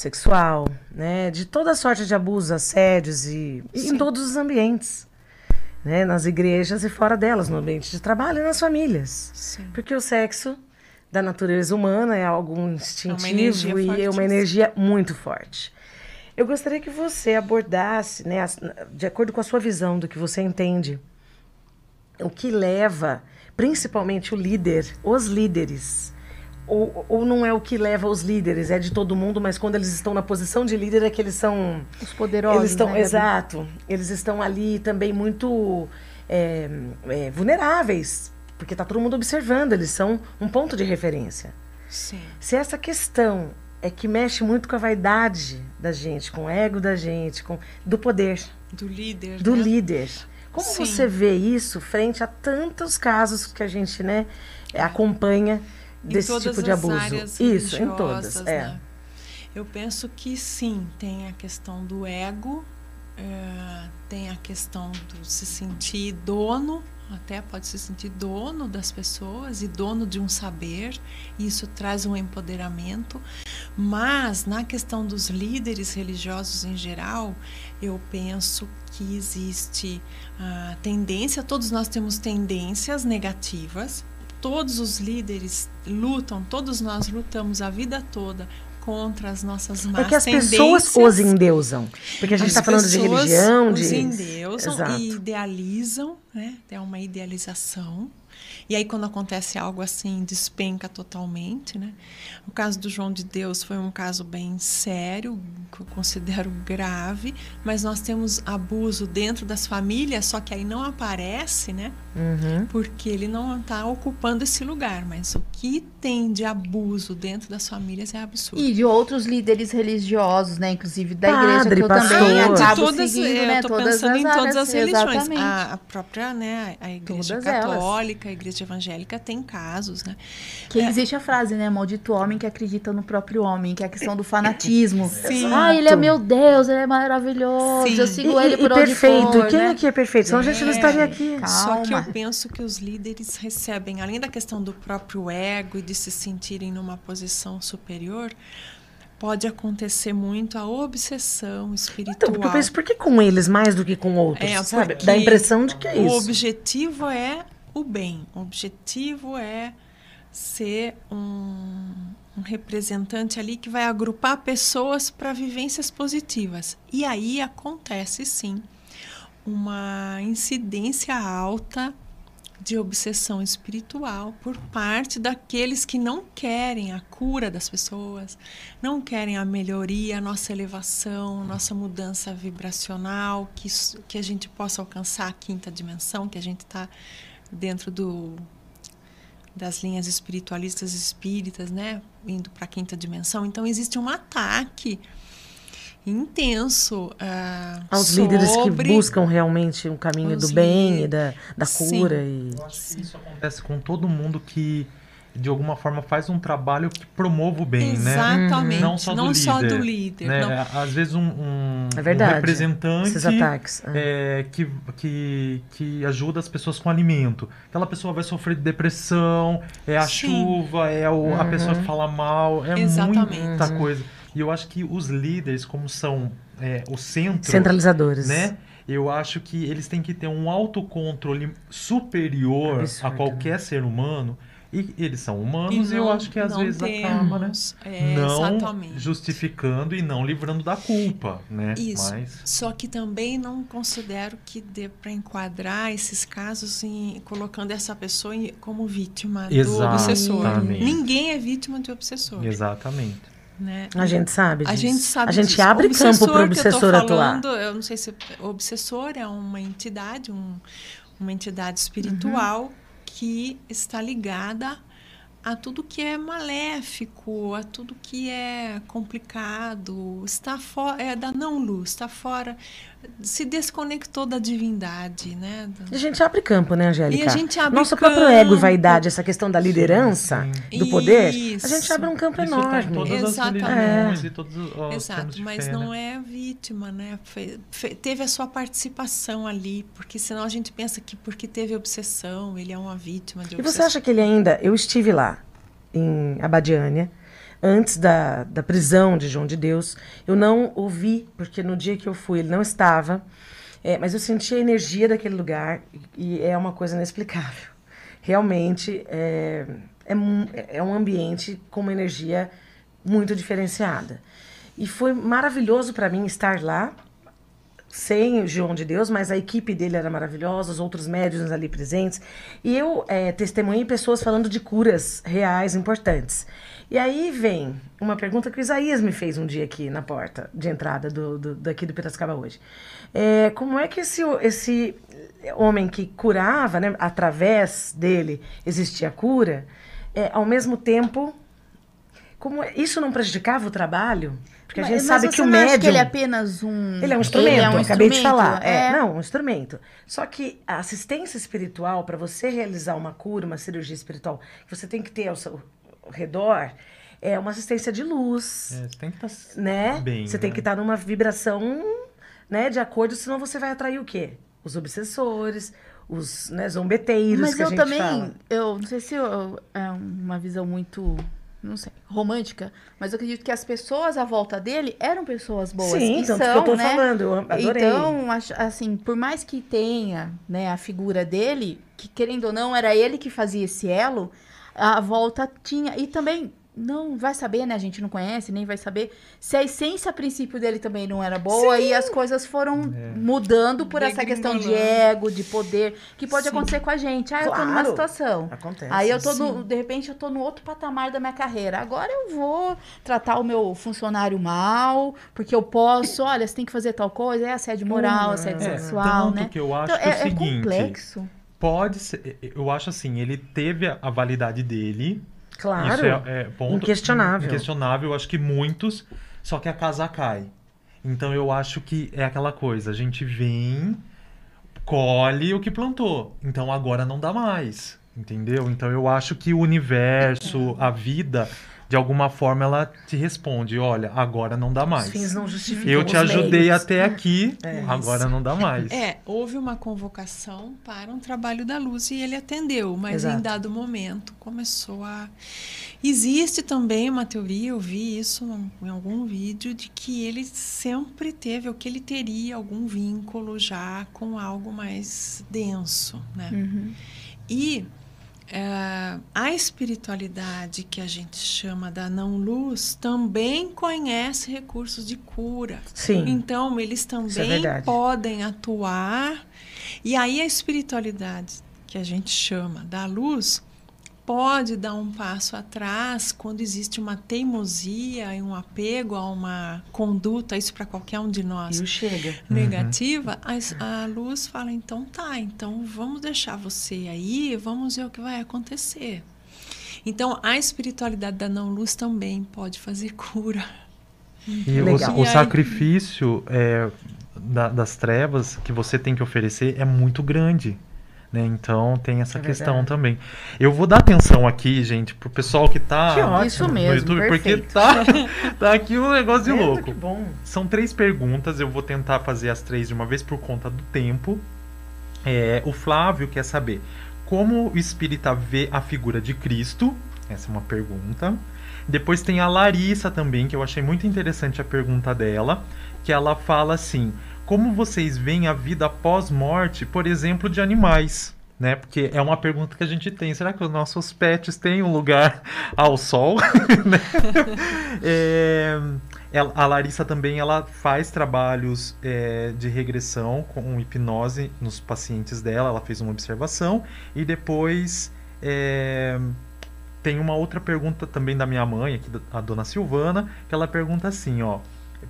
sexual, né, de toda sorte de abusos, assédios e, e em todos os ambientes né, nas igrejas e fora delas, no ambiente de trabalho e nas famílias. Sim. Porque o sexo da natureza humana é algo instintivo é e é uma energia muito forte. Eu gostaria que você abordasse, né, de acordo com a sua visão do que você entende, o que leva, principalmente o líder, os líderes, ou, ou não é o que leva os líderes, é de todo mundo, mas quando eles estão na posição de líder é que eles são. Os poderosos. Eles estão, né, exato. Eles estão ali também muito é, é, vulneráveis, porque está todo mundo observando, eles são um ponto de referência. Sim. Se essa questão é que mexe muito com a vaidade da gente, com o ego da gente, com do poder. Do líder. Do né? líder. Como Sim. você vê isso frente a tantos casos que a gente né, acompanha? Desse tipo de abuso. Isso, em todas. É. Né? Eu penso que sim, tem a questão do ego, é, tem a questão do se sentir dono, até pode se sentir dono das pessoas e dono de um saber, isso traz um empoderamento. Mas na questão dos líderes religiosos em geral, eu penso que existe a tendência, todos nós temos tendências negativas, todos os líderes lutam, todos nós lutamos a vida toda contra as nossas más É que as pessoas os endeusam. Porque a gente está falando de religião, de... Os endeusam Exato. e idealizam, né? É uma idealização. E aí, quando acontece algo assim, despenca totalmente, né? O caso do João de Deus foi um caso bem sério, que eu considero grave, mas nós temos abuso dentro das famílias, só que aí não aparece, né? Uhum. Porque ele não está ocupando esse lugar, mas o que tem de abuso dentro das famílias é absurdo. E de outros líderes religiosos, né? Inclusive da Padre, igreja que eu pastor. também acabo todas, seguindo, eu né? Tô todas pensando em todas as religiões. A, a, própria, né? A igreja todas católica, elas. a igreja evangélica tem casos, né? Que é. existe a frase, né? Maldito homem que acredita no próprio homem, que é a questão do fanatismo. Sim. Ah, ele é meu Deus, ele é maravilhoso, Sim. eu sigo e, ele por e onde perfeito. for, Quem né? aqui é perfeito? Senão a gente não estaria aqui. Calma. Só que eu penso que os líderes recebem, além da questão do próprio ego e de se sentirem numa posição superior, pode acontecer muito a obsessão espiritual. Então, porque eu penso, por que com eles mais do que com outros? É, sabe? Dá a impressão de que é o isso. objetivo é o bem. O objetivo é ser um, um representante ali que vai agrupar pessoas para vivências positivas. E aí acontece sim uma incidência alta de obsessão espiritual por parte daqueles que não querem a cura das pessoas, não querem a melhoria, a nossa elevação, nossa mudança vibracional, que, que a gente possa alcançar a quinta dimensão, que a gente está dentro do das linhas espiritualistas espíritas, né, indo para a quinta dimensão. Então existe um ataque intenso ah, Aos líderes que sobre- buscam realmente um caminho Os do bem e líderes. da, da Sim. cura. E... Eu acho que isso acontece com todo mundo que, de alguma forma, faz um trabalho que promova o bem, né? Exatamente. Não só do só líder, do líder. Né? não. Às vezes um, um, É verdade. um representante Esses ataques. é. é, que, que, que ajuda as pessoas com alimento. Aquela pessoa vai sofrer de depressão, é a Sim. chuva, é o, a Uhum. pessoa que fala mal, é Exatamente. muita Uhum. coisa. E eu acho que os líderes, como são é, o centro, Centralizadores. né? Eu acho que eles têm que ter um autocontrole superior Absurdo. a qualquer ser humano. E eles são humanos e, eu não- acho que às vezes acaba, né? temos. É, não exatamente. justificando e não livrando da culpa, né? Isso. Mas Só que também não considero que dê para enquadrar esses casos em colocando essa pessoa em- como vítima do obsessor. Exatamente. Ninguém é vítima de obsessor, exatamente. né? A gente sabe A disso. gente sabe A gente disso. abre Obsessor campo para o que eu tô obsessor atuar. falando, Eu não sei se obsessor é uma entidade, um- uma entidade espiritual Uhum. Que está ligada a tudo que é maléfico, a tudo que é complicado, está fora, é da não luz, está fora, se desconectou da divindade, né? A gente abre campo, né, Angélica? E a gente abre Nosso próprio ego e campo. vaidade, essa questão da liderança, sim. do poder, a Isso. gente abre um campo Isso tá enorme. todas Exatamente. as religiões e todos os, Exato, mas fé, não né? é vítima, né? Fe- fe- teve a sua participação ali, porque senão a gente pensa que porque teve obsessão, ele é uma vítima de E obsessão. você acha que ele ainda. Eu estive lá, em Abadiânia, antes da, da prisão de João de Deus. Eu não ouvi, porque no dia que eu fui ele não estava, é, mas eu senti a energia daquele lugar e, é uma coisa inexplicável. Realmente é, é, é um ambiente com uma energia muito diferenciada. E foi maravilhoso para mim estar lá, sem o João de Deus, mas a equipe dele era maravilhosa, os outros médiuns ali presentes. E eu é, testemunhei pessoas falando de curas reais importantes. E aí vem uma pergunta que o Isaías me fez um dia aqui na porta de entrada do, do- daqui do Piracicaba hoje. É, como é que esse, esse homem que curava, né, através dele existia cura, é, ao mesmo tempo, como é- isso não prejudicava o trabalho? Porque a gente Mas- sabe mas que o você não acha médium... que ele é apenas um. Ele é um instrumento, Ele é um eu acabei de instrumento? falar. É, É. não, um instrumento. Só que a assistência espiritual, para você realizar uma cura, uma cirurgia espiritual, que você tem que ter ao seu redor, é uma assistência de luz, É, você tem que estar né? bem. você tem né? que estar numa vibração, né, de acordo, senão você vai atrair o quê? Os obsessores, os né, zombeteiros Mas que a eu gente também, fala. eu não sei se eu- é uma visão muito, não sei, romântica, mas eu acredito que as pessoas à volta dele eram pessoas boas. Sim, e tanto são, que eu tô né? falando, eu adorei. Então, assim, por mais que tenha, né, a figura dele, que querendo ou não era ele que fazia esse elo, a volta tinha e também não vai saber, né? A gente não conhece, nem vai saber se a essência a princípio dele também não era boa e as coisas foram É. mudando por essa questão de ego, de poder, que pode Sim. acontecer com a gente. Ah, eu tô numa Claro. situação. Acontece. Aí eu tô no, Sim. de repente eu tô no outro patamar da minha carreira. Agora eu vou tratar o meu funcionário mal, porque eu posso, olha, você tem que fazer tal coisa, é assédio moral, Hum, assédio É, sexual, tanto né? que eu acho Então, que é é, o é seguinte, complexo. pode ser, eu acho assim, ele teve a, a validade dele, Claro. isso é, é ponto Inquestionável. inquestionável, eu acho que muitos, só que a casa cai. Então eu acho que é aquela coisa, a gente vem, colhe o que plantou. Então agora não dá mais, entendeu? Então eu acho que o universo, a vida, de alguma forma ela te responde, olha, agora não dá mais. Os fins não justificam Eu te os ajudei meios. até aqui, É. agora não dá mais. É, houve uma convocação para um trabalho da luz e ele atendeu, mas Exato. em dado momento começou a. Existe também uma teoria, eu vi isso em algum vídeo, de que ele sempre teve, ou que ele teria algum vínculo já com algo mais denso, né? Uhum. E é, a espiritualidade que a gente chama da não-luz também conhece recursos de cura. Sim. Então, eles é também verdade. podem atuar. E aí, a espiritualidade que a gente chama da luz pode dar um passo atrás quando existe uma teimosia e um apego a uma conduta, isso para qualquer um de nós chega. negativa, a, a luz fala, então tá, então vamos deixar você aí, vamos ver o que vai acontecer. Então, a espiritualidade da não-luz também pode fazer cura. E o, Legal. o E aí- sacrifício é, da- das trevas que você tem que oferecer é muito grande. Né? Então tem essa É questão verdade. também. Eu vou dar atenção aqui, gente, pro pessoal que tá Que ótimo. Isso no mesmo, YouTube, porque perfeito. tá, tá aqui um negócio de louco. Que bom. São três perguntas, eu vou tentar fazer as três de uma vez por conta do tempo. É, o Flávio quer saber como o espírita vê a figura de Cristo. Essa é uma pergunta. Depois tem a Larissa também, que eu achei muito interessante a pergunta dela, que ela fala assim: como vocês veem a vida pós-morte, por exemplo, de animais? Né? Porque é uma pergunta que a gente tem. Será que os nossos pets têm um lugar ao sol? Né? É, a Larissa também ela faz trabalhos é, de regressão com hipnose nos pacientes dela. Ela fez uma observação e depois é, tem uma outra pergunta também da minha mãe, aqui, a dona Silvana, que ela pergunta assim, ó.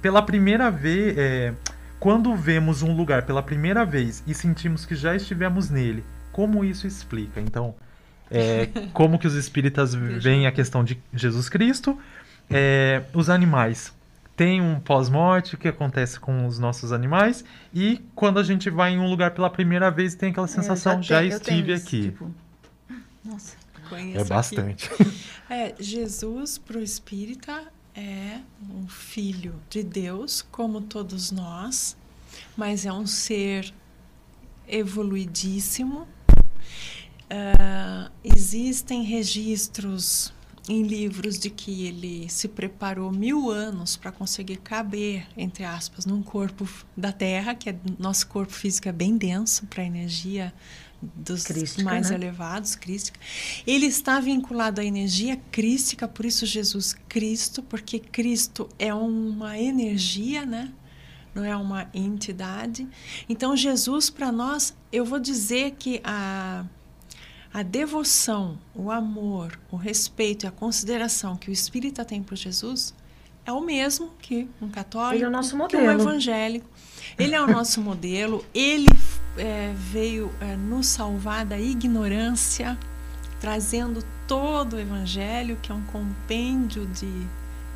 Pela primeira vez, é, quando vemos um lugar pela primeira vez e sentimos que já estivemos nele, como isso explica? Então, é, como que os espíritas veem a questão de Jesus Cristo? É, os animais tem um pós-morte, o que acontece com os nossos animais, e quando a gente vai em um lugar pela primeira vez tem aquela sensação, É, já, tenho- eu tenho estive isso, aqui. tipo, nossa. Conheço É aqui. bastante. É, Jesus para o espírita é um filho de Deus, como todos nós, mas é um ser evoluidíssimo. Ah, existem registros em livros de que ele se preparou mil anos para conseguir caber, entre aspas, num corpo da Terra, que é nosso corpo físico é bem denso para a energia dos Crística, mais né? elevados, crística. Ele está vinculado à energia crística, por isso Jesus Cristo, porque Cristo é uma energia, né? Não é uma entidade. Então Jesus para nós, eu vou dizer que a a devoção, o amor, o respeito e a consideração que o espírita tem por Jesus é o mesmo que um católico, Ele é o nosso que um modelo. evangélico. Ele é o nosso modelo. Ele é, veio é, nos salvar da ignorância, trazendo todo o evangelho, que é um compêndio de,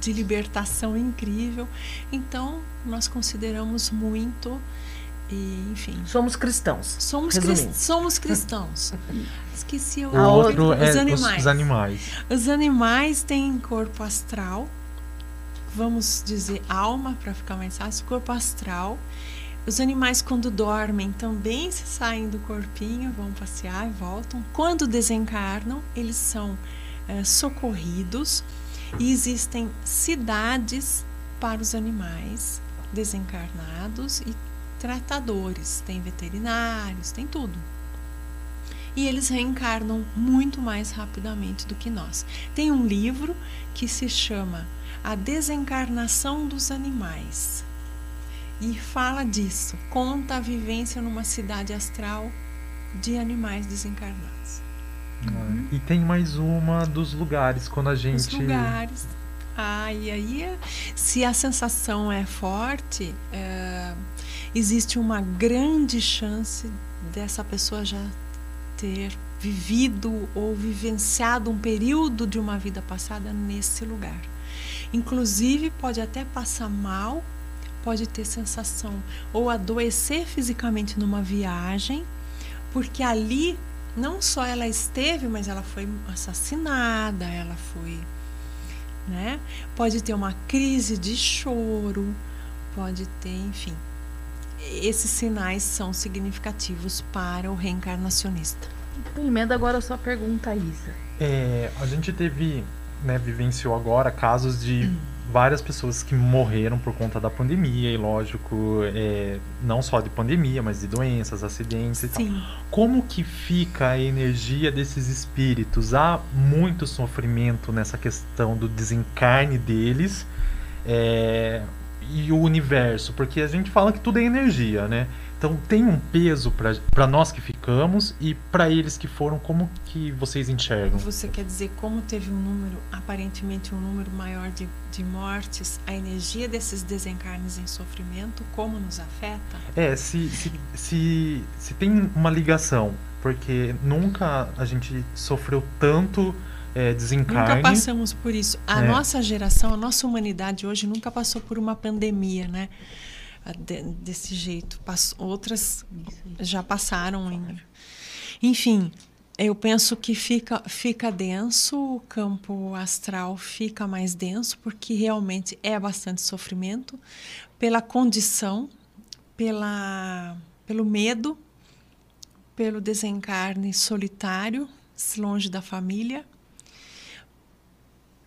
de libertação incrível. Então, nós consideramos muito e, enfim, Somos cristãos. Somos, cris- somos cristãos. Esqueci o, O outro os é os- animais. os animais. Os animais têm corpo astral, vamos dizer alma para ficar mais fácil, corpo astral. Os animais quando dormem também se saem do corpinho, vão passear e voltam. Quando desencarnam, eles são eh, socorridos e existem cidades para os animais desencarnados e tratadores, tem veterinários, tem tudo. E eles reencarnam muito mais rapidamente do que nós. Tem um livro que se chama A Desencarnação dos Animais. E fala disso, conta a vivência numa cidade astral de animais desencarnados. E tem mais uma dos lugares, quando a gente. Os lugares. Ah, e aí, é- se a sensação é forte, é, existe uma grande chance dessa pessoa já ter vivido ou vivenciado um período de uma vida passada nesse lugar. Inclusive, pode até passar mal, pode ter sensação ou adoecer fisicamente numa viagem, porque ali não só ela esteve, mas ela foi assassinada, ela foi né? Pode ter uma crise de choro, pode ter, enfim. Esses sinais são significativos para o reencarnacionista. Emenda agora a sua pergunta, Isa. É, a gente teve né, vivenciou agora casos de várias pessoas que morreram por conta da pandemia, e lógico, é, não só de pandemia, mas de doenças, acidentes e Sim. tal. Como que fica a energia desses espíritos? Há muito sofrimento nessa questão do desencarne deles é, e o universo, porque a gente fala que tudo é energia, né? Então tem um peso para nós que e para eles que foram, como que vocês enxergam? Você quer dizer como teve um número, aparentemente um número maior de, de mortes, a energia desses desencarnes em sofrimento, como nos afeta? É, se, se, se, se tem uma ligação, porque nunca a gente sofreu tanto é, desencarne. Nunca passamos por isso. A É. nossa geração, a nossa humanidade hoje nunca passou por uma pandemia, né? Desse jeito. Outras já passaram. Em... Enfim, eu penso que fica, fica denso, o campo astral fica mais denso, porque realmente é bastante sofrimento, pela condição, pela, pelo medo, pelo desencarne solitário, longe da família,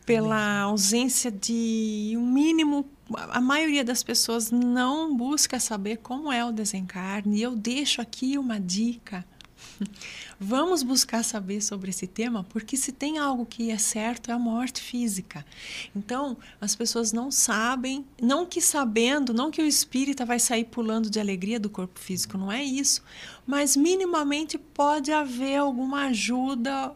pela ausência de um mínimo. A maioria das pessoas não busca saber como é o desencarne. E eu deixo aqui uma dica. Vamos buscar saber sobre esse tema, porque se tem algo que é certo é a morte física. Então, as pessoas não sabem, não que sabendo, não que o espírita vai sair pulando de alegria do corpo físico, não é isso. Mas minimamente pode haver alguma ajuda,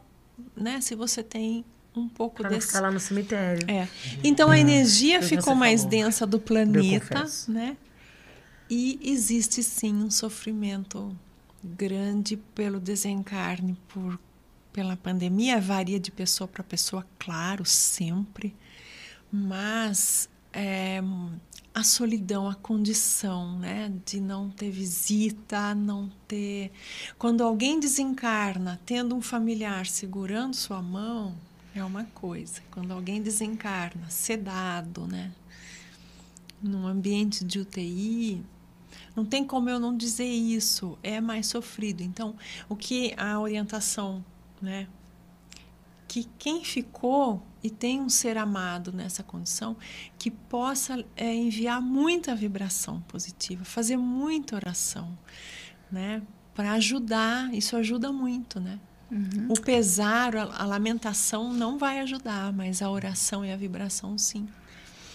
né? Se você tem um pouco Pra não desse. ficar lá no cemitério. É. Então a energia que ficou você mais falou. densa do planeta, né? E existe sim um sofrimento grande pelo desencarne por pela pandemia, varia de pessoa para pessoa, claro, sempre. Mas é, a solidão, a condição, né, de não ter visita, não ter. Quando alguém desencarna, tendo um familiar segurando sua mão, é uma coisa. Quando alguém desencarna, sedado, né, num ambiente de UTI, não tem como eu não dizer isso, é mais sofrido. Então, o que a orientação, né, que quem ficou e tem um ser amado nessa condição, que possa é, enviar muita vibração positiva, fazer muita oração, né, para ajudar. Isso ajuda muito, né? O pesar, a, a lamentação não vai ajudar, mas a oração e a vibração sim.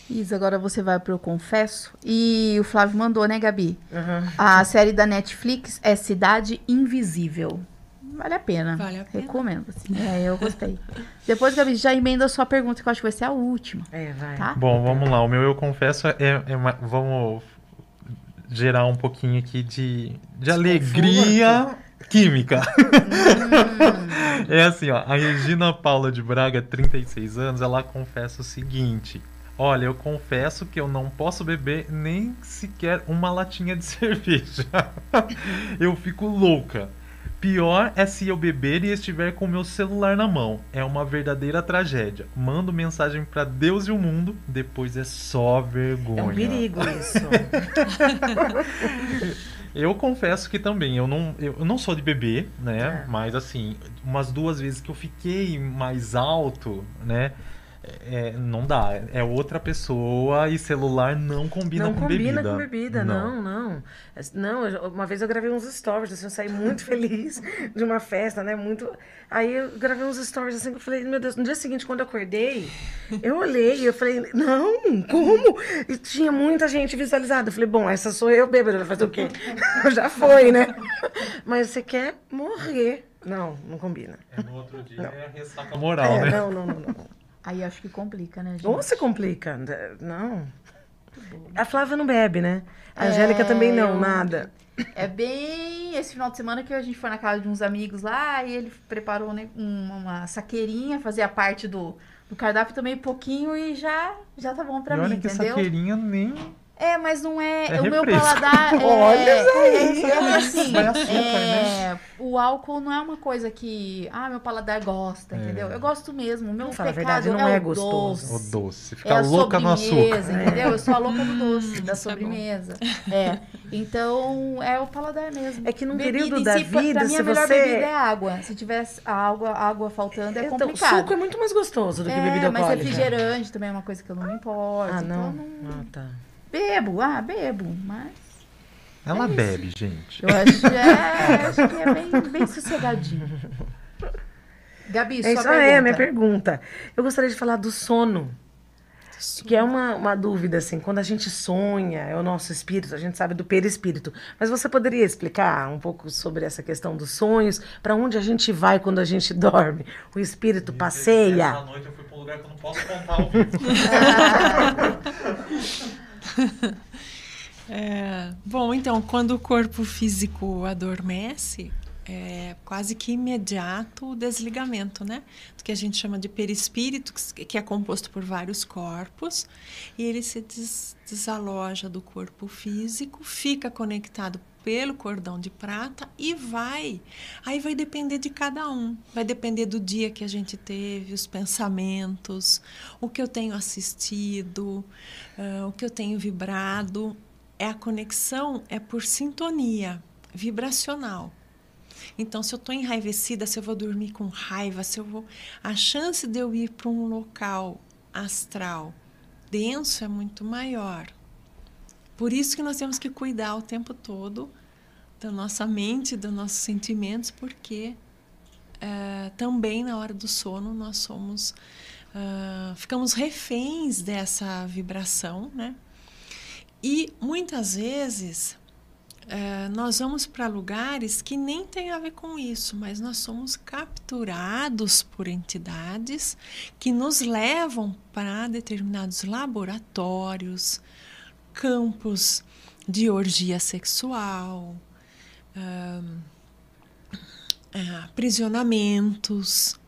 Isa, agora você vai pro Confesso. E o Flávio mandou, né, Gabi? Aham. A série da Netflix é Cidade Invisível. Vale a pena. Vale a pena. Recomendo, assim. É, eu gostei. Depois, Gabi, já emenda a sua pergunta, que eu acho que vai ser a última. É, vai. Tá? Bom, vamos lá. O meu eu confesso é, é uma- vamos gerar um pouquinho aqui de, de alegria química. é assim, ó. A Regina Paula de Braga, 36 anos, ela confessa o seguinte. Olha, eu confesso que eu não posso beber nem sequer uma latinha de cerveja. eu fico louca. Pior é se eu beber e estiver com meu celular na mão. É uma verdadeira tragédia. Mando mensagem pra Deus e o mundo, depois é só vergonha. É um perigo isso. Eu confesso que também, eu não, eu não sou de beber, né? É. Mas assim, umas duas vezes que eu fiquei mais alto, né? É, não dá. É outra pessoa e celular não combina não com combina bebida. com bebida, não, não. Não, uma vez eu gravei uns stories, assim, eu saí muito feliz de uma festa, né? Muito. Aí eu gravei uns stories assim, que eu falei, meu Deus, no dia seguinte, quando eu acordei, eu olhei e eu falei, não, como? E tinha muita gente visualizada. Eu falei, bom, essa sou eu bêbada, vai fazer o quê? Já foi, né? Mas você quer morrer. Não, não combina. É, no outro dia é ressaca moral, É, né? não, não, não, não. Aí acho que complica, né, gente? Ou se complica. Não. A Flávia não bebe, né? A Angélica também não, eu- nada. É bem esse final de semana que a gente foi na casa de uns amigos lá e ele preparou né, uma, uma saqueirinha, fazia parte do, do cardápio também pouquinho e já, já tá bom pra e mim, olha que entendeu? saqueirinha nem. É, mas não é. É o meu paladar é. Olha é, é assim, açúcar, é, o álcool não é uma coisa que. Ah, meu paladar gosta, É. entendeu? Eu gosto mesmo. O meu Fala a pecado verdade, não é, é o gostoso. O doce. doce. É Fica a louca no açúcar. sobremesa, entendeu? Eu sou a louca do doce, da é sobremesa. É. Então, é o paladar mesmo. É que num Bebida período da si, pra- vida, pra mim, a melhor você- bebida é água. Se tivesse água, água faltando, é então, complicado. suco é muito mais gostoso do que bebida É, mas alcoólica. refrigerante também é uma coisa que eu não me importo. Ah, então não. eu não Ah, tá. Bebo, ah, bebo, mas Ela É isso. bebe, gente. eu acho, é, acho que é bem, bem sossegadinho. Gabi, É sua isso, ah, pergunta. é, minha pergunta. Eu gostaria de falar do sono. Que é uma, uma dúvida, assim, quando a gente sonha, é o nosso espírito, a gente sabe do perispírito. Mas você poderia explicar um pouco sobre essa questão dos sonhos? Para onde a gente vai quando a gente dorme? O espírito Essa passeia? noite eu fui pra um lugar que eu não posso contar ao vivo. É, bom, então, quando o corpo físico adormece, é quase que imediato o desligamento, né? Do que a gente chama de perispírito, que- é composto por vários corpos, e ele se des- desaloja do corpo físico, fica conectado pelo cordão de prata e vai. Aí vai depender de cada um, vai depender do dia que a gente teve, os pensamentos, o que eu tenho assistido, ah, o que eu tenho vibrado. É a conexão é por sintonia vibracional. Então, se eu estou enraivecida, se eu vou dormir com raiva, se eu vou. A chance de eu ir para um local astral denso é muito maior. Por isso que nós temos que cuidar o tempo todo da nossa mente, dos nossos sentimentos, porque eh, também na hora do sono nós somos. ah, ficamos reféns dessa vibração, né? E muitas vezes eh, nós vamos para lugares que nem tem a ver com isso, mas nós somos capturados por entidades que nos levam para determinados laboratórios, campos de orgia sexual, ah, aprisionamentos.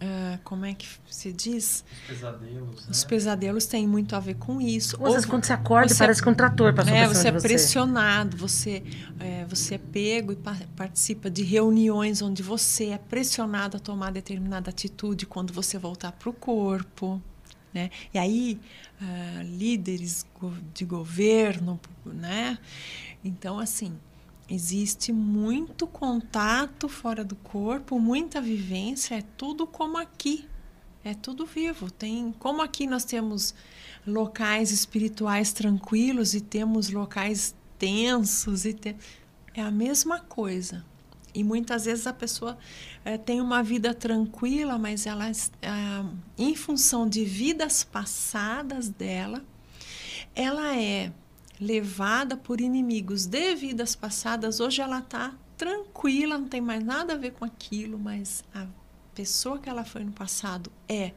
ah, como é que se diz? Os pesadelos, né? Os pesadelos têm muito a ver com isso. Ou às vezes Ou- quando você acorda, você- parece que um trator passou é, por cima você é você. pressionado, você é, você é pego e pa- participa de reuniões onde você é pressionado a tomar determinada atitude quando você voltar para o corpo. Né? E aí, ah, líderes de governo, né? Então, assim, existe muito contato fora do corpo, muita vivência, é tudo como aqui. É tudo vivo. Tem, como aqui nós temos locais espirituais tranquilos e temos locais tensos e te- é a mesma coisa. E muitas vezes a pessoa eh, tem uma vida tranquila, mas ela, ah, em função de vidas passadas dela, ela é levada por inimigos de vidas passadas. Hoje ela está tranquila, não tem mais nada a ver com aquilo, mas a pessoa que ela foi no passado é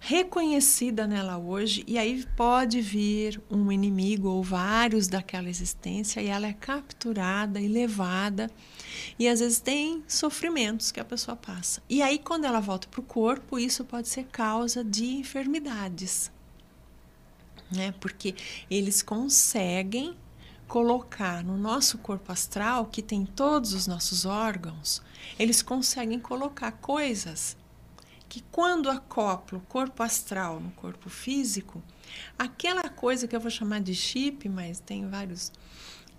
reconhecida nela hoje e aí pode vir um inimigo ou vários daquela existência e ela é capturada e levada e às vezes tem sofrimentos que a pessoa passa. E aí quando ela volta para o corpo, isso pode ser causa de enfermidades né? Porque eles conseguem colocar no nosso corpo astral, que tem todos os nossos órgãos, eles conseguem colocar coisas que quando acopla o corpo astral no corpo físico, aquela coisa que eu vou chamar de chip, mas tem vários,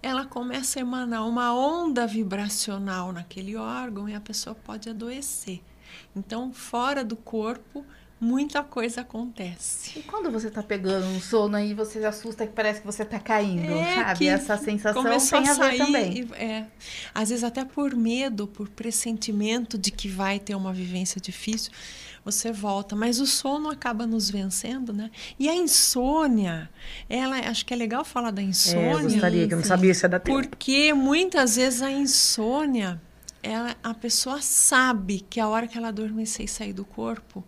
ela começa a emanar uma onda vibracional naquele órgão e a pessoa pode adoecer. Então, fora do corpo, muita coisa acontece. E quando você tá pegando um sono aí, você se assusta que parece que você tá caindo, É sabe? Essa sensação tem a, ver sair, também. e- É, às vezes até por medo, por pressentimento de que vai ter uma vivência difícil, você volta. Mas o sono acaba nos vencendo, né? E a insônia, ela, acho que é legal falar da É, eu insônia. gostaria, que eu não sabia se ia dar tempo. Porque muitas vezes a insônia, ela, a pessoa sabe que a hora que ela adormecer e sair do corpo,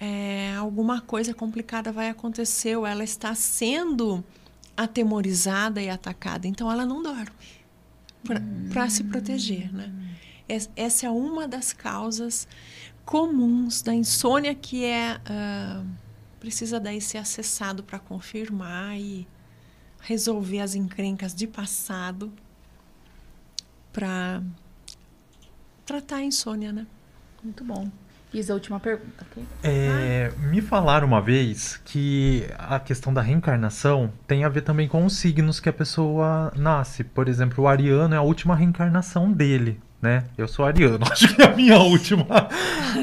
é, alguma coisa complicada vai acontecer, ou ela está sendo atemorizada e atacada. Então ela não dorme para se proteger. Né? Es- Essa é uma das causas comuns da insônia que é ah, precisa daí ser acessado para confirmar e resolver as encrencas de passado para tratar a insônia, né? Muito bom. Fiz a última pergunta, ok? É, me falaram uma vez que a questão da reencarnação tem a ver também com os signos que a pessoa nasce. Por exemplo, o ariano é a última reencarnação dele, né? Eu sou ariano, acho que é a minha última.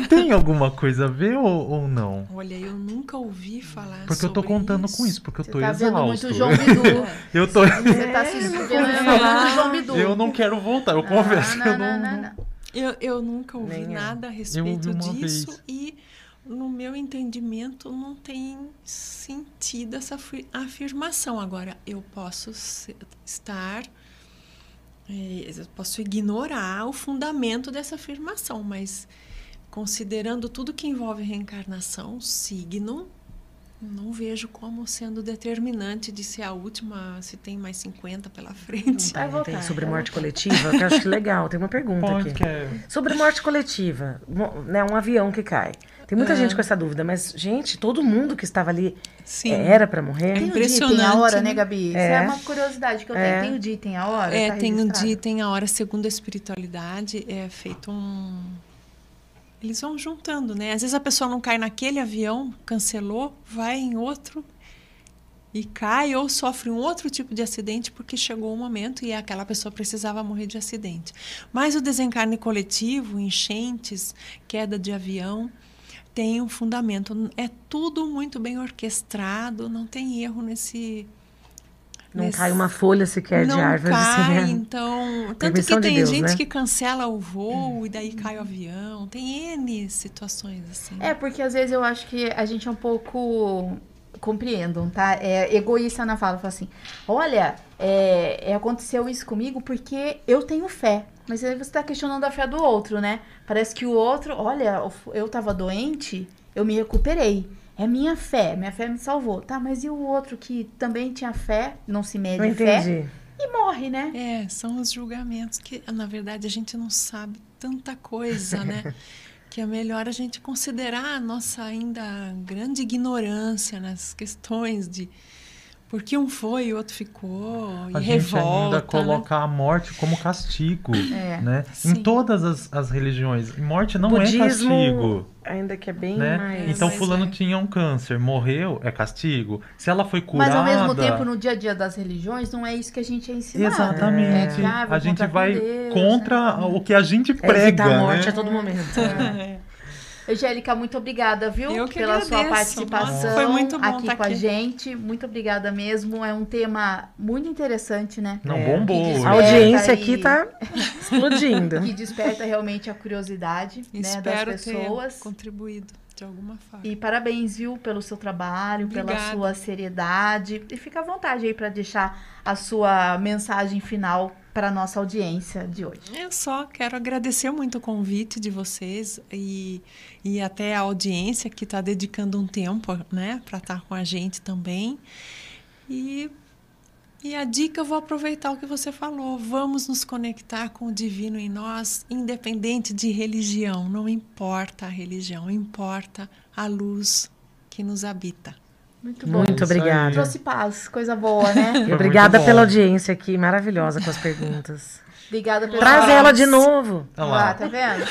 tem alguma coisa a ver ou, ou não? Olha, eu nunca ouvi falar Porque eu tô contando com isso, porque eu Você tô tá vendo exausto. muito João Bidu. Eu tô. Você tá se vendo muito João Bidu. Eu não quero voltar, eu confesso. não, eu não, não- não, não. Eu, eu nunca ouvi Nem nada a respeito disso vez. e no meu entendimento não tem sentido essa afi- afirmação. Agora, eu posso se- estar, eu posso ignorar o fundamento dessa afirmação, mas considerando tudo que envolve reencarnação, signo, não vejo como sendo determinante de ser a última, se tem mais 50 pela frente. Vai Tem voltar, sobre morte coletiva, que eu acho legal. Tem uma pergunta Pode, aqui. que é- Sobre morte coletiva, né, um avião que cai. Tem muita Ah. gente com essa dúvida, mas, gente, todo mundo que estava ali Sim. eh, era para morrer? Tem o dia, tem a impressionante, hora, né? né, Gabi? Isso É. é uma curiosidade que eu tenho. É. Tem o dia, e tem a hora? É, Tá tem o dia e tem a hora, segundo a espiritualidade, é feito um. Eles vão juntando, né? Às vezes a pessoa não cai naquele avião, cancelou, vai em outro e cai ou sofre um outro tipo de acidente porque chegou o momento e aquela pessoa precisava morrer de acidente. Mas o desencarne coletivo, enchentes, queda de avião, tem um fundamento. É tudo muito bem orquestrado, não tem erro nesse. Não nesse- cai uma folha sequer não de árvore. assim, cai, né? então. Tanto que de tem Deus, gente né? que cancela o voo e daí cai o avião. Tem N situações assim. É, porque às vezes eu acho que a gente é um pouco. Compreendam, tá? É egoísta na fala. Fala assim: olha, é, é, aconteceu isso comigo porque eu tenho fé. Mas aí você tá questionando a fé do outro, né? Parece que o outro, olha, eu tava doente, eu me recuperei. É minha fé, minha fé me salvou. Tá, mas e o outro que também tinha fé, não se mede Não em fé e morre, né? É, são os julgamentos que, na verdade, a gente não sabe tanta coisa, né? que é melhor a gente considerar a nossa ainda grande ignorância nas questões de por que um foi e o outro ficou, e A gente revolta. ainda né? coloca a morte como castigo, É. né? Sim. Em todas as, as religiões. Morte não é Budismo, castigo, ainda que é bem né? mais... então mas fulano é. tinha um câncer, morreu, é castigo. Se ela foi Mas curada... ao mesmo tempo, no dia a dia das religiões, não é isso que a gente é ensinado. Exatamente. É ah, vou a gente vai Deus, contra né? o que a gente É prega, evitar a morte né? a todo momento. Angélica, muito obrigada, viu? Eu que Pela sua agradeço. participação Nossa, foi muito bom aqui tá com a aqui. gente. Muito obrigada mesmo. É um tema muito interessante, né? Não, É. bombou. A audiência aqui tá explodindo. Que desperta realmente a curiosidade né, Espero das ter pessoas. contribuído de alguma forma. E parabéns, viu, pelo seu trabalho, pela Obrigada. sua seriedade. E fica à vontade aí para deixar a sua mensagem final para a nossa audiência de hoje. Eu só quero agradecer muito o convite de vocês e, e até a audiência que está dedicando um tempo né, para estar com a gente também. E, e a dica, eu vou aproveitar o que você falou. Vamos nos conectar com o divino em nós, independente de religião. Não importa a religião, importa a luz que nos habita. Muito bom. Muito obrigada. Trouxe paz, coisa boa, né? Foi obrigada pela audiência aqui, maravilhosa com as perguntas. Obrigada pela Traz ela de novo. Olha Lá, lá. tá vendo?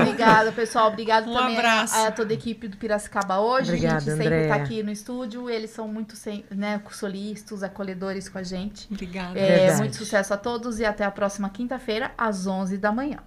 Obrigada, pessoal. Obrigado Um também abraço. a, toda a equipe do Piracicaba hoje. Obrigada, a gente sempre Andréa. tá aqui no estúdio. Eles são muito sem- né, solistas, acolhedores com a gente. Obrigada. É, Verdade. muito sucesso a todos e até a próxima quinta-feira, às 11 da manhã.